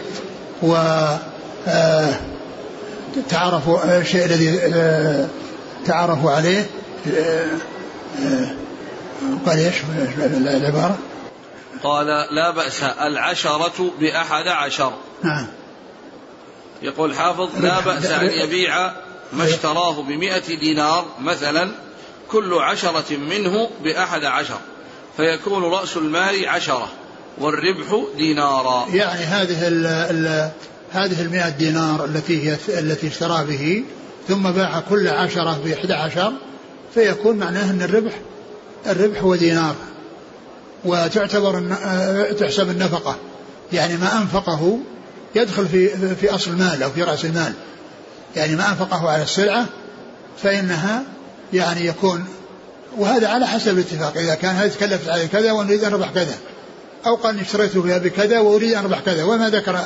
و تعرفوا الشيء الذي تعرفوا عليه قال إيش العبارة؟ قال لا بأس العشرة بأحد عشر. نعم. يقول حافظ لا بأس أن يبيع ما اشتراه بمئة دينار مثلا كل عشرة منه بأحد عشر. فيكون رأس المال عشرة والربح دينارا. يعني هذه ال ال هذه المئة دينار التي هي التي اشترى به ثم باع كل عشرة بإحدى عشر فيكون معناه أن الربح الربح هو دينار. وتعتبر تحسب النفقة. يعني ما أنفقه يدخل في في أصل المال أو في رأس المال. يعني ما أنفقه على السلعة فإنها يعني يكون وهذا على حسب الاتفاق. إذا كان هذه تكلفت علي كذا وأنا أريد أن أربح كذا. أو قال اشتريت بها بكذا وأريد أن أربح كذا وما ذكر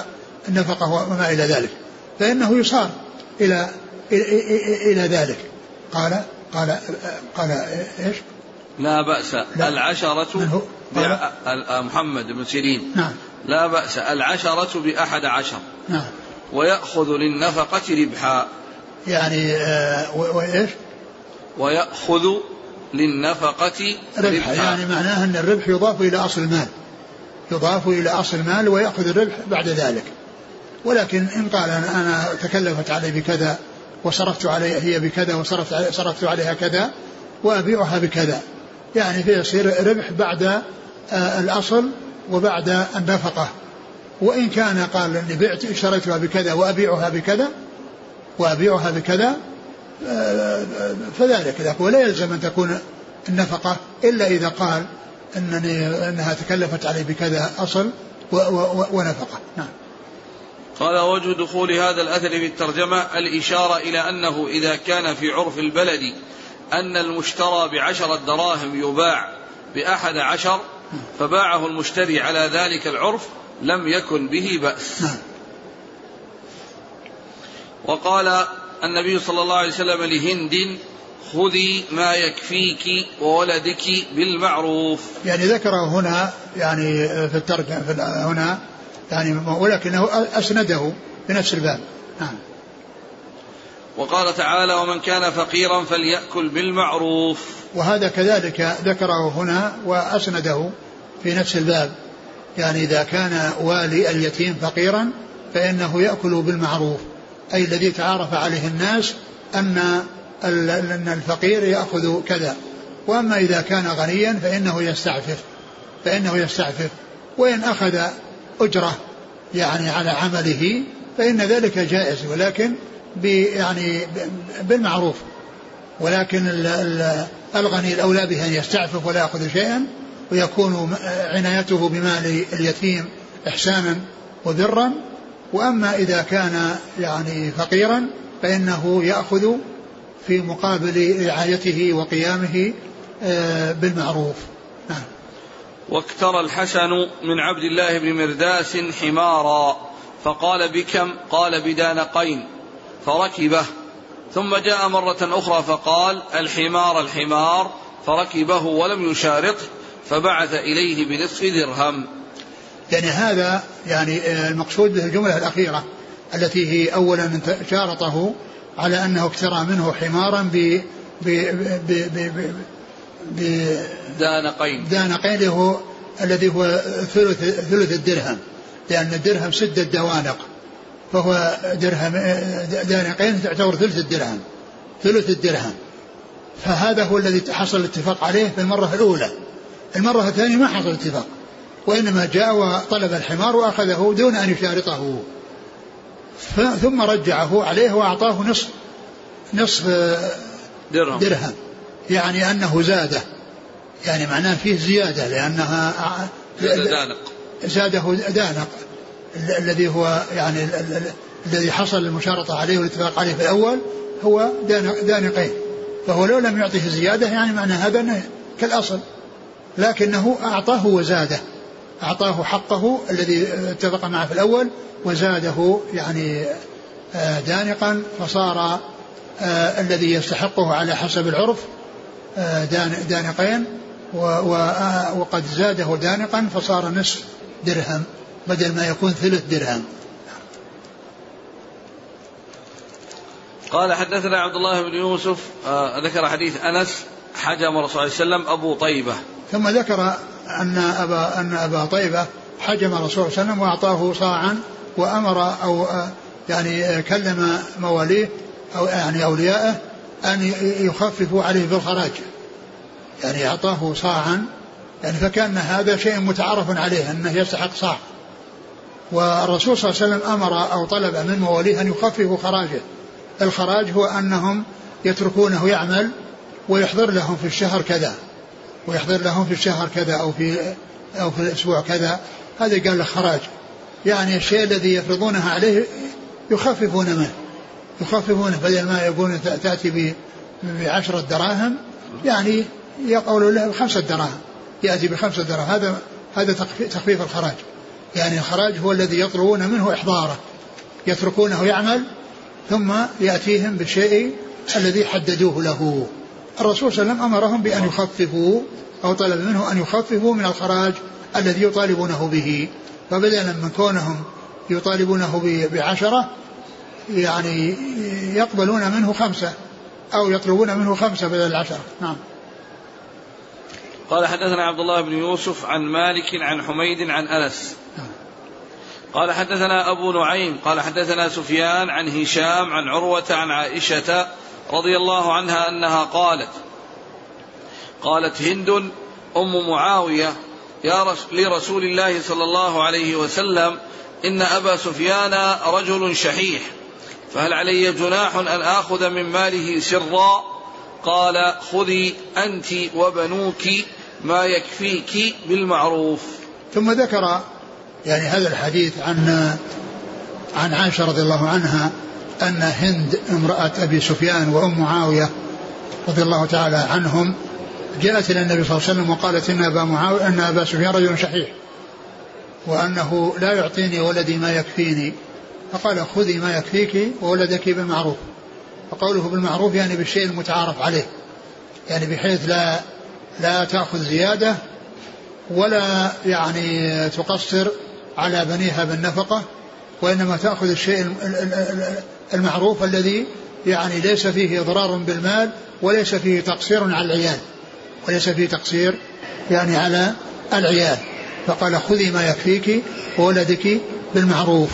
النفقة وما إلى ذلك. فإنه يصار إلى إلى, إلى ذلك. قال قال قال إيش؟ لا بأس. لا. العشرة من هو؟ محمد بن سيرين. نعم. لا بأس. العشرة بأحد عشر. نعم. ويأخذ للنفقة ربحا. يعني آه وإيش؟ ويأخذ للنفقة ربحا, ربحا. يعني معناه أن الربح يضاف إلى أصل المال. يضاف إلى أصل المال ويأخذ الربح بعد ذلك. ولكن إن قال أنا, تكلفت علي بكذا وصرفت علي هي بكذا وصرفت صرفت عليها كذا وأبيعها بكذا. يعني فيصير ربح بعد آه الأصل وبعد النفقة. وإن كان قال إني بعت اشتريتها بكذا وأبيعها بكذا وأبيعها بكذا آه، فذلك ذاك ولا يلزم أن تكون النفقة إلا إذا قال أنني أنها تكلفت علي بكذا أصل ونفقة. نعم. قال وجه دخول هذا الأثر في الترجمة الإشارة إلى أنه إذا كان في عرف البلد أن المشترى بعشرة دراهم يباع بأحد عشر فباعه المشتري على ذلك العرف لم يكن به بأس. وقال النبي صلى الله عليه وسلم لهند خذي ما يكفيك وولدك بالمعروف. يعني ذكره هنا يعني في الترجمة هنا يعني ولكنه أسنده بنفس الباب. نعم. وقال تعالى ومن كان فقيرا فليأكل بالمعروف. وهذا كذلك ذكره هنا وأسنده في نفس الباب. يعني إذا كان والي اليتيم فقيرا فإنه يأكل بالمعروف. أي الذي تعارف عليه الناس أن أن الفقير يأخذ كذا. وأما إذا كان غنيا فإنه يستعفف. فإنه يستعفف. وإن أخذ أجرة يعني على عمله فإن ذلك جائز. ولكن يعني بالمعروف. ولكن الغني الأولى به أن يستعفف ولا يأخذ شيئا ويكون عنايته بمال اليتيم إحسانا وبرا. وأما إذا كان يعني فقيرا فإنه يأخذ في مقابل رعايته وقيامه آه، بالمعروف. نعم. واكترى الحسن من عبد الله بن مرداس حمارا فقال بكم؟ قال بدانقين. فركبه. ثم جاء مرة أخرى فقال الحمار الحمار. فركبه ولم يشارطه فبعث إليه بنصف درهم. يعني هذا يعني آه، المقصود به الجملة الأخيرة التي هي أولا شارطه على أنه اكترى منه حمارا ب ب ب ب ب دانقين دانقين اللي هو الذي هو ثلث ثلث الدرهم لأن الدرهم ست دوانق. فهو درهم دانقين تعتبر ثلث الدرهم ثلث الدرهم. فهذا هو الذي حصل الاتفاق عليه في المرة الأولى. المرة الثانية ما حصل اتفاق وإنما جاء وطلب الحمار وأخذه دون أن يشارطه. ثم رجعه عليه وأعطاه نصف نصف درهم, درهم. يعني أنه زاده. يعني معناه فيه زيادة لأنها دانق. زاده دانق. الذي هو يعني الذي حصل المشارطة عليه والاتفاق عليه في الأول هو دانقين فهو لو لم يعطه زيادة يعني معنى هذا كالأصل لكنه أعطاه وزاده أعطاه حقه الذي اتفق معه في الأول وزاده يعني آه، دانقا فصار آه، الذي يستحقه على حسب العرف آه، دانقين وقد زاده دانقا فصار نصف درهم. بدل ما يكون ثلث درهم. قال حدثنا عبد الله بن يوسف ذكر حديث أنس حجم الرسول صلى الله عليه وسلم أبو طيبة. ثم ذكر أن أبا أن أبا طيبة حجم الرسول صلى الله عليه وسلم وأعطاه صاعا وأمر أو يعني كلم مواليه أو يعني اوليائه أن يخففوا عليه بالخراج يعني أعطاه صاعا يعني فكأن هذا شيء متعارف عليه أنه يستحق صاع. والرسول صلى الله عليه وسلم أمر أو طلب من مواليه أن يخففوا خراجه. الخراج هو أنهم يتركونه يعمل ويحضر لهم في الشهر كذا ويحضر لهم في الشهر كذا أو في أو في الأسبوع كذا. هذا قال له خراج. يعني الشيء الذي يفرضونه عليه يخففون منه يخففونه. بدل ما يقولون تأتي بعشرة دراهم يعني يقول له بخمسة دراهم يأتي بخمسة دراهم. هذا هذا تخفيف الخراج. يعني الخراج هو الذي يطلبون منه إحضاره يتركونه يعمل ثم يأتيهم بالشيء الذي حددوه له. الرسول صلى الله عليه وسلم أمرهم بأن يخففوا أو طلب منه أن يخففوا من الخراج الذي يطالبونه به. فبدلا من كونهم يطالبونه بعشرة يعني يقبلون منه خمسة أو يطلبون منه خمسة بدل العشرة. نعم. قال حدثنا عبد الله بن يوسف عن مالك عن حميد عن نعم. قال حدثنا أبو نعيم قال حدثنا سفيان عن هشام عن عروة عن عائشة رضي الله عنها أنها قالت قالت هند أم معاوية يا لرسول الله صلى الله عليه وسلم إن أبا سفيان رجل شحيح فهل علي جناح أن آخذ من ماله سرا قال خذي أنت وبنوك ما يكفيك بالمعروف. ثم ذكر يعني هذا الحديث عن عن عائشة رضي الله عنها أن هند امرأة أبي سفيان وأم معاوية رضي الله تعالى عنهم جاءت إلى النبي صلى الله عليه وسلم وقالت إن أبا معاوية أن أبا سفيان رجل شحيح وأنه لا يعطيني ولدي ما يكفيني. فقال خذي ما يكفيك وولدك بالمعروف. فقوله بالمعروف يعني بالشيء المتعارف عليه. يعني بحيث لا لا تأخذ زيادة ولا يعني تقصر على بنيها بالنفقة وإنما تأخذ الشيء المعروف الذي يعني ليس فيه إضرار بالمال وليس فيه تقصير على العيال وليس فيه تقصير يعني على العيال. فقال خذي ما يكفيك وولدك بالمعروف.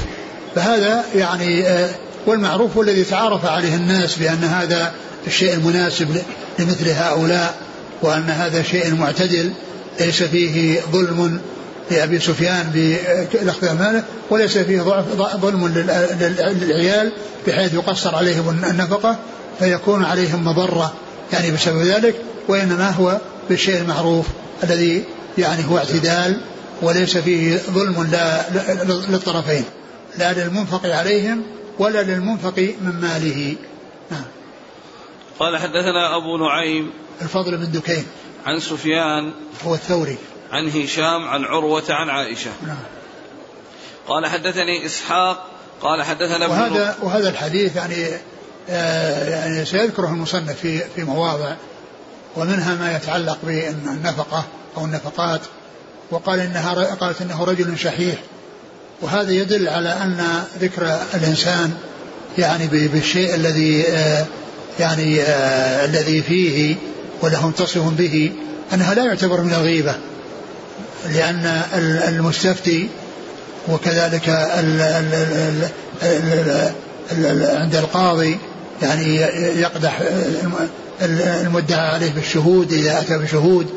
فهذا يعني آه، والمعروف هو الذي تعارف عليه الناس بأن هذا الشيء المناسب لمثل هؤلاء وأن هذا شيء معتدل ليس فيه ظلم لأبي سفيان بأخذ ماله وليس فيه ظلم للعيال بحيث يقصر عليهم النفقة فيكون عليهم مضرة يعني بسبب ذلك وإنما هو بالشيء المعروف الذي يعني هو اعتدال وليس فيه ظلم لا للطرفين. لا للمنفق عليهم ولا للمنفق من ماله. نعم. قال حدثنا أبو نعيم الفضل بن دكين. عن سفيان هو الثوري. عن هشام عن عروة عن عائشة. نعم. قال حدثني إسحاق قال حدثنا وهذا وهذا الحديث يعني آه يعني سيذكره المصنف في في مواضع. ومنها ما يتعلق بالنفقة أو النفقات. وقال إنها قالت إنه رجل شحيح. وهذا يدل على أن ذكر الإنسان يعني بالشيء الذي آه يعني آه الذي فيه وله متصف به أنها لا يعتبر من الغيبة لأن المستفتي وكذلك عند القاضي يعني يقدح المدعى عليه بالشهود إذا أتى بشهود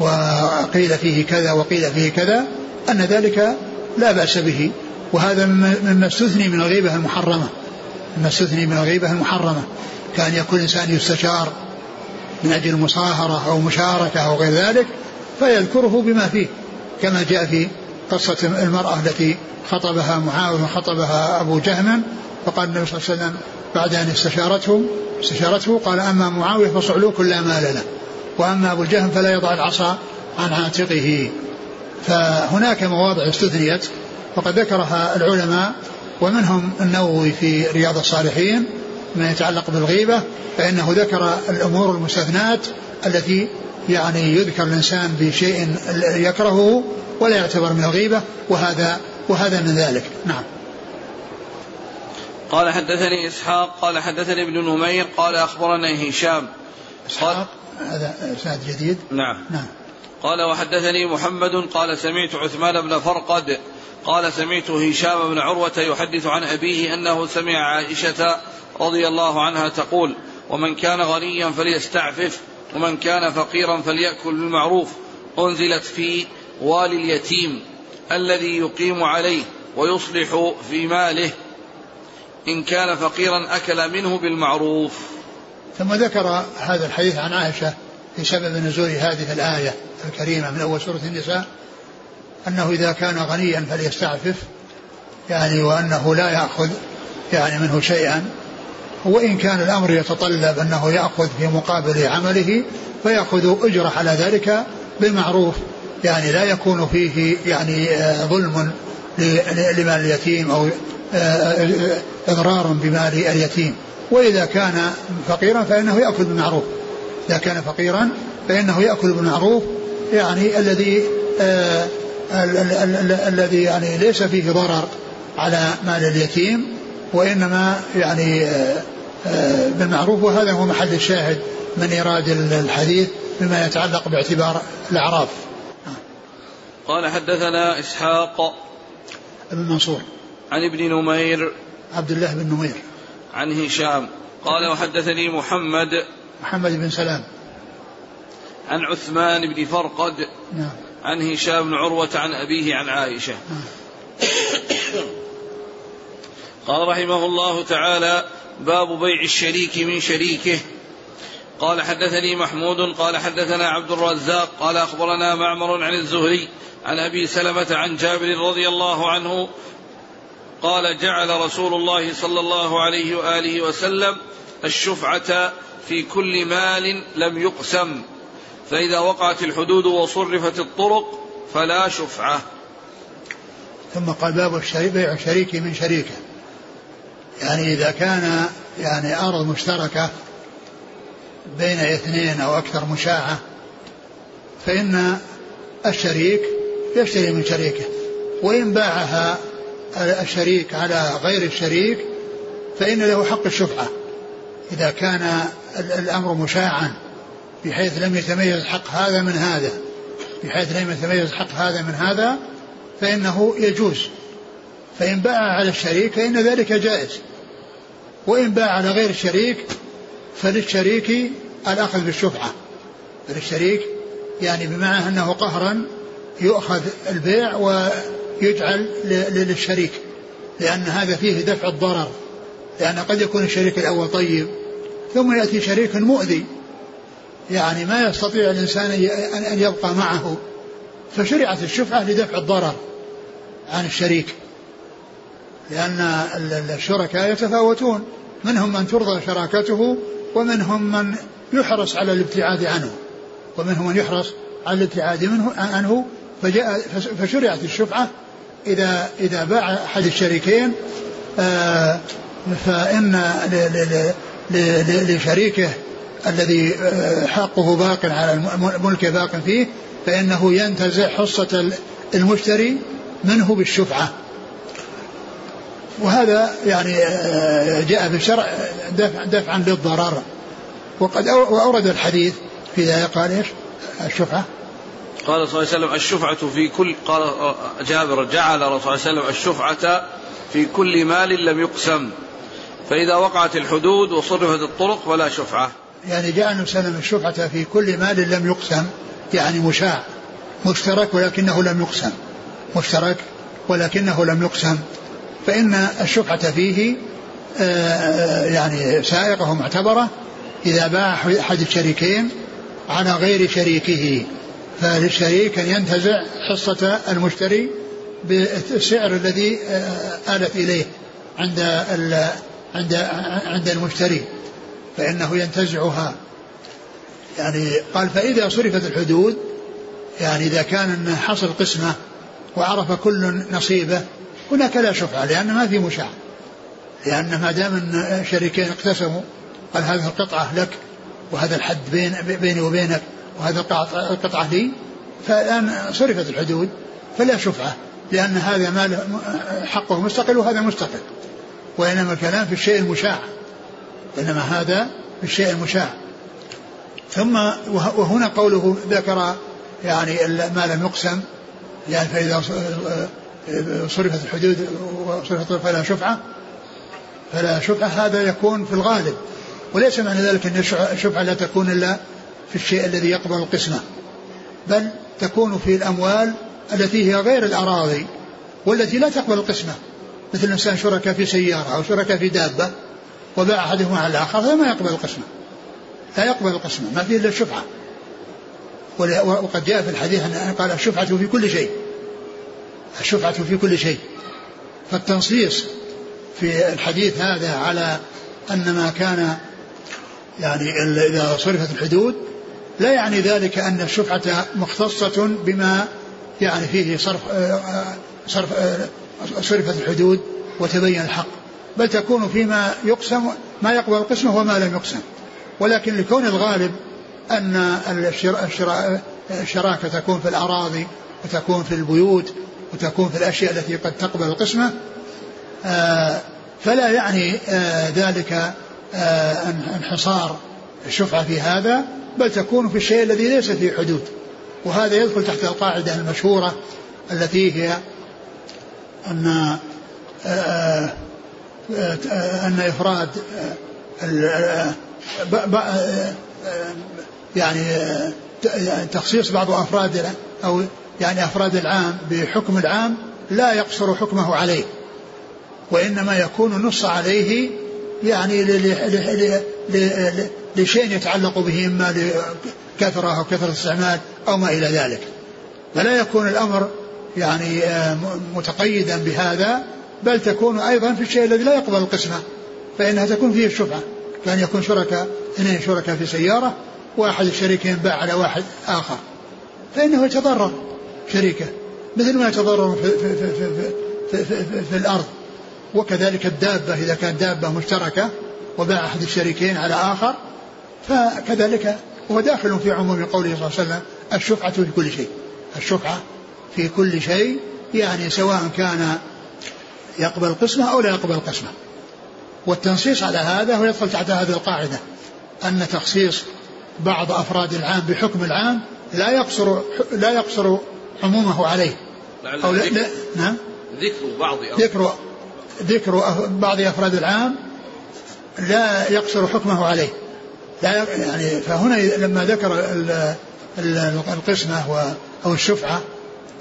وقيل فيه كذا وقيل فيه كذا أن ذلك لا بأس به. وهذا مما استثني من الغيبة المحرمة. مما استثني من الغيبة المحرمة. كأن يكون الإنسان يستشار من أجل مصاهرة أو مشاركة أو غير ذلك فيذكره بما فيه. كما جاء في قصة المرأة التي خطبها معاوية خطبها أبو جهم فقال النبي صلى الله عليه وسلم بعد أن استشارته استشارته قال أما معاوية فصعلوك لا مال له وأما أبو الجهم فلا يضع العصا عن عاتقه. فهناك مواضع استثنيت وقد ذكرها العلماء ومنهم النووي في رياض الصالحين ما يتعلق بالغيبة فإنه ذكر الأمور المستثنات التي يعني يذكر الإنسان بشيء يكرهه ولا يعتبر من الغيبة وهذا وهذا من ذلك. نعم. قال حدثني إسحاق قال حدثني ابن نمير قال أخبرنا هشام. إسحاق هذا إسناد جديد. نعم. نعم. قال وحدثني محمد قال سمعت عثمان بن فرقد قال سمعت هشام بن عروة يحدث عن أبيه أنه سمع عائشة رضي الله عنها تقول ومن كان غنيا فليستعفف ومن كان فقيرا فليأكل بالمعروف أنزلت في والي اليتيم الذي يقيم عليه ويصلح في ماله إن كان فقيرا أكل منه بالمعروف. ثم ذكر هذا الحديث عن عائشة في سبب نزول هذه الآية الكريمة من أول سورة النساء أنه إذا كان غنيا فليستعفف يعني وأنه لا يأخذ يعني منه شيئا. وإن كان الأمر يتطلب أنه يأخذ في مقابل عمله فيأخذ أجرة على ذلك بالمعروف. يعني لا يكون فيه يعني آه، ظلم لمال اليتيم أو آه، آه، إضرار بمال اليتيم. وإذا كان فقيرا فإنه يأكل بالمعروف. إذا كان فقيرا فإنه يأكل بالمعروف يعني الذي الذي يعني ليس فيه ضرر على مال اليتيم وإنما يعني آه، بالمعروف. وهذا هو محل الشاهد من إيراد الحديث بما يتعلق باعتبار الأعراف. قال حدثنا إسحاق بن منصور. عن ابن نمير عبد الله بن نمير. عن هشام. قال وحدثني محمد محمد بن سلام. عن عثمان بن فرقد نعم. عن هشام بن عروة عن أبيه عن عائشة. نعم. قال رحمه الله تعالى باب بيع الشريك من شريكه. قال حدثني محمود قال حدثنا عبد الرزاق قال أخبرنا معمر عن الزهري عن أبي سلمة عن جابر رضي الله عنه قال جعل رسول الله صلى الله عليه وآله وسلم الشفعة في كل مال لم يقسم. فإذا وقعت الحدود وصرفت الطرق فلا شفعة. ثم قال باب بيع الشريك من شريكه. يعني إذا كان يعني أرض مشتركة بين اثنين أو أكثر مشاعة فإن الشريك يشتري من شريكه. وإن باعها الشريك على غير الشريك فإن له حق الشفعة. إذا كان الأمر مشاعا بحيث لم يتميز حق هذا من هذا بحيث لم يتميز حق هذا من هذا فإنه يجوز. فإن باع على الشريك فإن ذلك جائز. وإن باع على غير الشريك فللشريك الأخذ بالشفعة. فللشريك يعني بمعنى أنه قهرا يؤخذ البيع ويجعل للشريك لأن هذا فيه دفع الضرر لأن قد يكون الشريك الأول طيب ثم يأتي شريك مؤذي. يعني ما يستطيع الإنسان أن يبقى معه. فشرعت الشفعة لدفع الضرر عن الشريك. لأن الشركاء يتفاوتون. منهم من ترضى شراكته ومنهم من يحرص على الابتعاد عنه. ومنهم من يحرص على الابتعاد منه عنه. فجاء فشرعت الشفعة. إذا إذا باع أحد الشريكين آه، فإن لشريكه الذي آه، حقه باق على الملك باق فيه فإنه ينتزع حصة المشتري منه بالشفعة. وهذا يعني آه، جاء في الشرع دفع دفعا للضرر. وقد أورد الحديث في ذلك قال إيش؟ الشفعة. قال صلى الله عليه وسلم الشفعة في كل قال جابر جعل رسول الله صلى الله عليه وسلم الشفعة في كل مال لم يقسم. فإذا وقعت الحدود وصرفت الطرق فلا شفعة. يعني جعل النبي صلى الشفعة في كل مال لم يقسم يعني مشاع مشترك ولكنه لم يقسم مشترك ولكنه لم يقسم. فإن الشفعة فيه آه، يعني سائقة ومعتبرة إذا باع أحد الشريكين على غير شريكه فللشريك أن ينتزع حصة المشتري بالسعر الذي آه، آلت إليه عند عند عند المشتري فإنه ينتزعها. يعني قال فإذا صرفت الحدود يعني إذا كان حصل قسمة وعرف كل نصيبه هناك لا شفعة لأن ما في مشاع. لأن ما دام أن شريكين اقتسموا قال هذه القطعة لك وهذا الحد بين بيني وبينك وهذا القطعة لي فالآن صرفت الحدود فلا شفعة لأن هذا مال حقه مستقل وهذا مستقل. وإنما الكلام في الشيء المشاع. إنما هذا في الشيء المشاع. ثم وهنا قوله ذكر يعني ما لم يقسم. يعني فإذا صرفت الحدود وصرفت فلا شفعة. فلا شفعة هذا يكون في الغالب. وليس معنى ذلك أن الشفعة لا تكون إلا في الشيء الذي يقبل القسمة. بل تكون في الأموال التي هي غير الأراضي والتي لا تقبل القسمة. مثل الإنسان شركاء في سيارة أو شركاء في دابة وباع أحدهما على الآخر هذا ما يقبل القسمة. لا يقبل القسمة ما فيه إلا الشفعة وقد جاء في الحديث أن قال الشفعة في كل شيء. الشفعة في كل شيء. فالتنصيص في الحديث هذا على أن ما كان يعني إذا صرفت الحدود لا يعني ذلك أن الشفعة مختصة بما يعني فيه صرف صرف صرفت الحدود وتبين الحق. بل تكون فيما يقسم ما يقبل القسمة وما لم يقسم. ولكن لكون الغالب أن الشراكة تكون في الأراضي وتكون في البيوت وتكون في الأشياء التي قد تقبل القسمة آه، فلا يعني آه، ذلك آه، انحصار الشفعة في هذا بل تكون في الشيء الذي ليس فيه حدود. وهذا يدخل تحت القاعدة المشهورة التي هي أن أن إفراد يعني تخصيص بعض أفراد أو يعني أفراد العام بحكم العام لا يقصر حكمه عليه وإنما يكون نص عليه يعني لشيء يتعلق به إما لكثرة أو كثرة استعمال أو ما إلى ذلك. فلا يكون الأمر يعني آه، متقيدا بهذا بل تكون أيضا في الشيء الذي لا يقبل القسمة فإنها تكون فيه الشفعة كان يكون شركاء اثنين شركاء في سيارة واحد الشريكين باع على واحد آخر. فإنه يتضرر شريكه مثل ما يتضرر في, في, في, في, في, في, في, في الأرض. وكذلك الدابة إذا كانت دابة مشتركة وباع أحد الشريكين على آخر فكذلك هو داخل في عموم قوله صلى الله عليه وسلم الشفعة في كل شيء. الشفعة في كل شيء يعني سواء كان يقبل القسمة أو لا يقبل القسمة. والتنصيص على هذا هو يدخل تحت هذه القاعدة أن تخصيص بعض أفراد العام بحكم العام لا يقصر لا يقصر عمومه عليه. أو لا, لا نعم؟ ذكر بعض ذكر ذكر بعض أفراد العام لا يقصر حكمه عليه. لا يعني فهنا لما ذكر القسمة أو الشفعة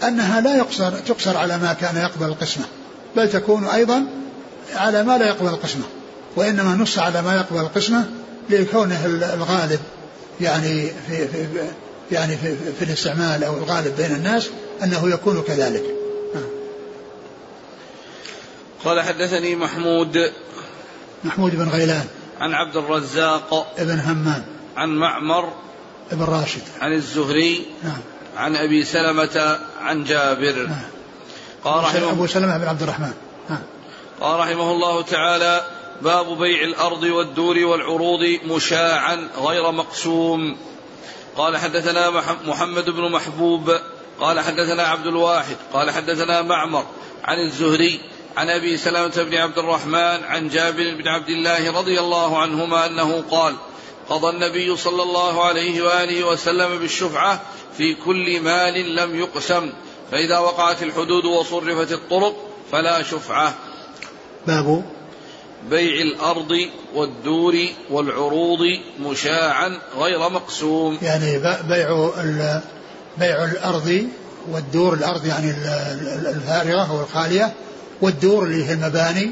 أنها لا يقصر تقصر على ما كان يقبل القسمة بل تكون أيضا على ما لا يقبل القسمة وإنما نص على ما يقبل القسمة لكونه الغالب يعني في, في يعني في, في الاستعمال أو الغالب بين الناس أنه يكون كذلك. قال حدثني محمود. محمود بن غيلان. عن عبد الرزاق. ابن همام. عن معمر. ابن راشد. عن الزهري. نعم. عن أبي سلمة. عن جابر. نعم. قال رحمه أبو سلمة بن عبد الرحمن. نعم. قال رحمه الله تعالى باب بيع الأرض والدور والعروض مشاعا غير مقسوم. قال حدثنا مح- محمد بن محبوب. قال حدثنا عبد الواحد. قال حدثنا معمر عن الزهري عن أبي سلمه بن عبد الرحمن عن جابر بن عبد الله رضي الله عنهما أنه قال قضى النبي صلى الله عليه وآله وسلم بالشفعة في كل مال لم يقسم. فإذا وقعت الحدود وصرفت الطرق فلا شفعة. باب بيع الأرض والدور والعروض مشاعا غير مقسوم. يعني بيع بيع الأرض والدور الأرض يعني ال- ال- الفارغة أو الخالية والدور اللي هي المباني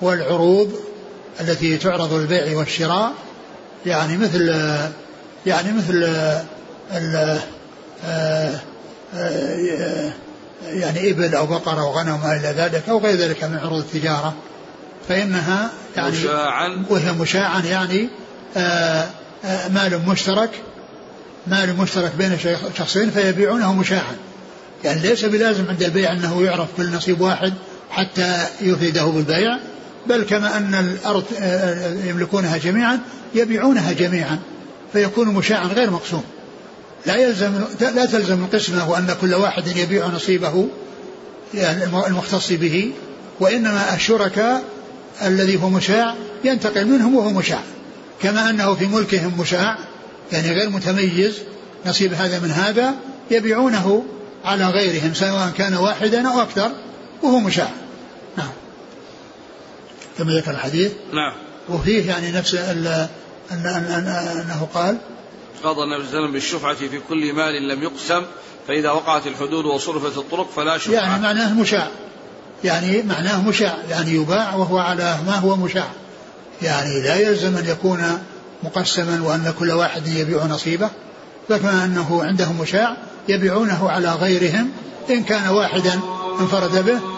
والعروض التي تعرض للبيع والشراء. يعني مثل يعني مثل ال يعني إبل أو بقرة أو غنم وما إلى ذلك أو غير ذلك من عروض التجارة. فإنها يعني مشاعا. وهي مشاعا يعني آه، آه، مال مشترك مال مشترك بين شخصين فيبيعونه مشاعا. يعني ليس بلازم عند البيع أنه يعرف كل نصيب واحد حتى يفيده بالبيع بل كما أن الأرض آه، يملكونها جميعا يبيعونها جميعا فيكون مشاعا غير مقسوم. لا يلزم لا تلزم القسمه وان كل واحد يبيع نصيبه يعني المختص به وإنما الشركاء الذي هو مشاع ينتقل منهم وهو مشاع. كما أنه في ملكهم مشاع يعني غير متميز نصيب هذا من هذا يبيعونه على غيرهم سواء كان واحدا أو أكثر وهو مشاع. نعم. كما ذكر الحديث. نعم. وفيه يعني نفس أنه قال قضى النبي صلى الله عليه وسلم بالشفعة في كل مال لم يقسم فإذا وقعت الحدود وصرفت الطرق فلا شفعة. يعني معناه مشاع. يعني معناه مشاع. يعني يباع وهو على ما هو مشاع. يعني لا يلزم أن يكون مقسما وأن كل واحد يبيع نصيبه فكما أنه عندهم مشاع يبيعونه على غيرهم إن كان واحدا انفرد به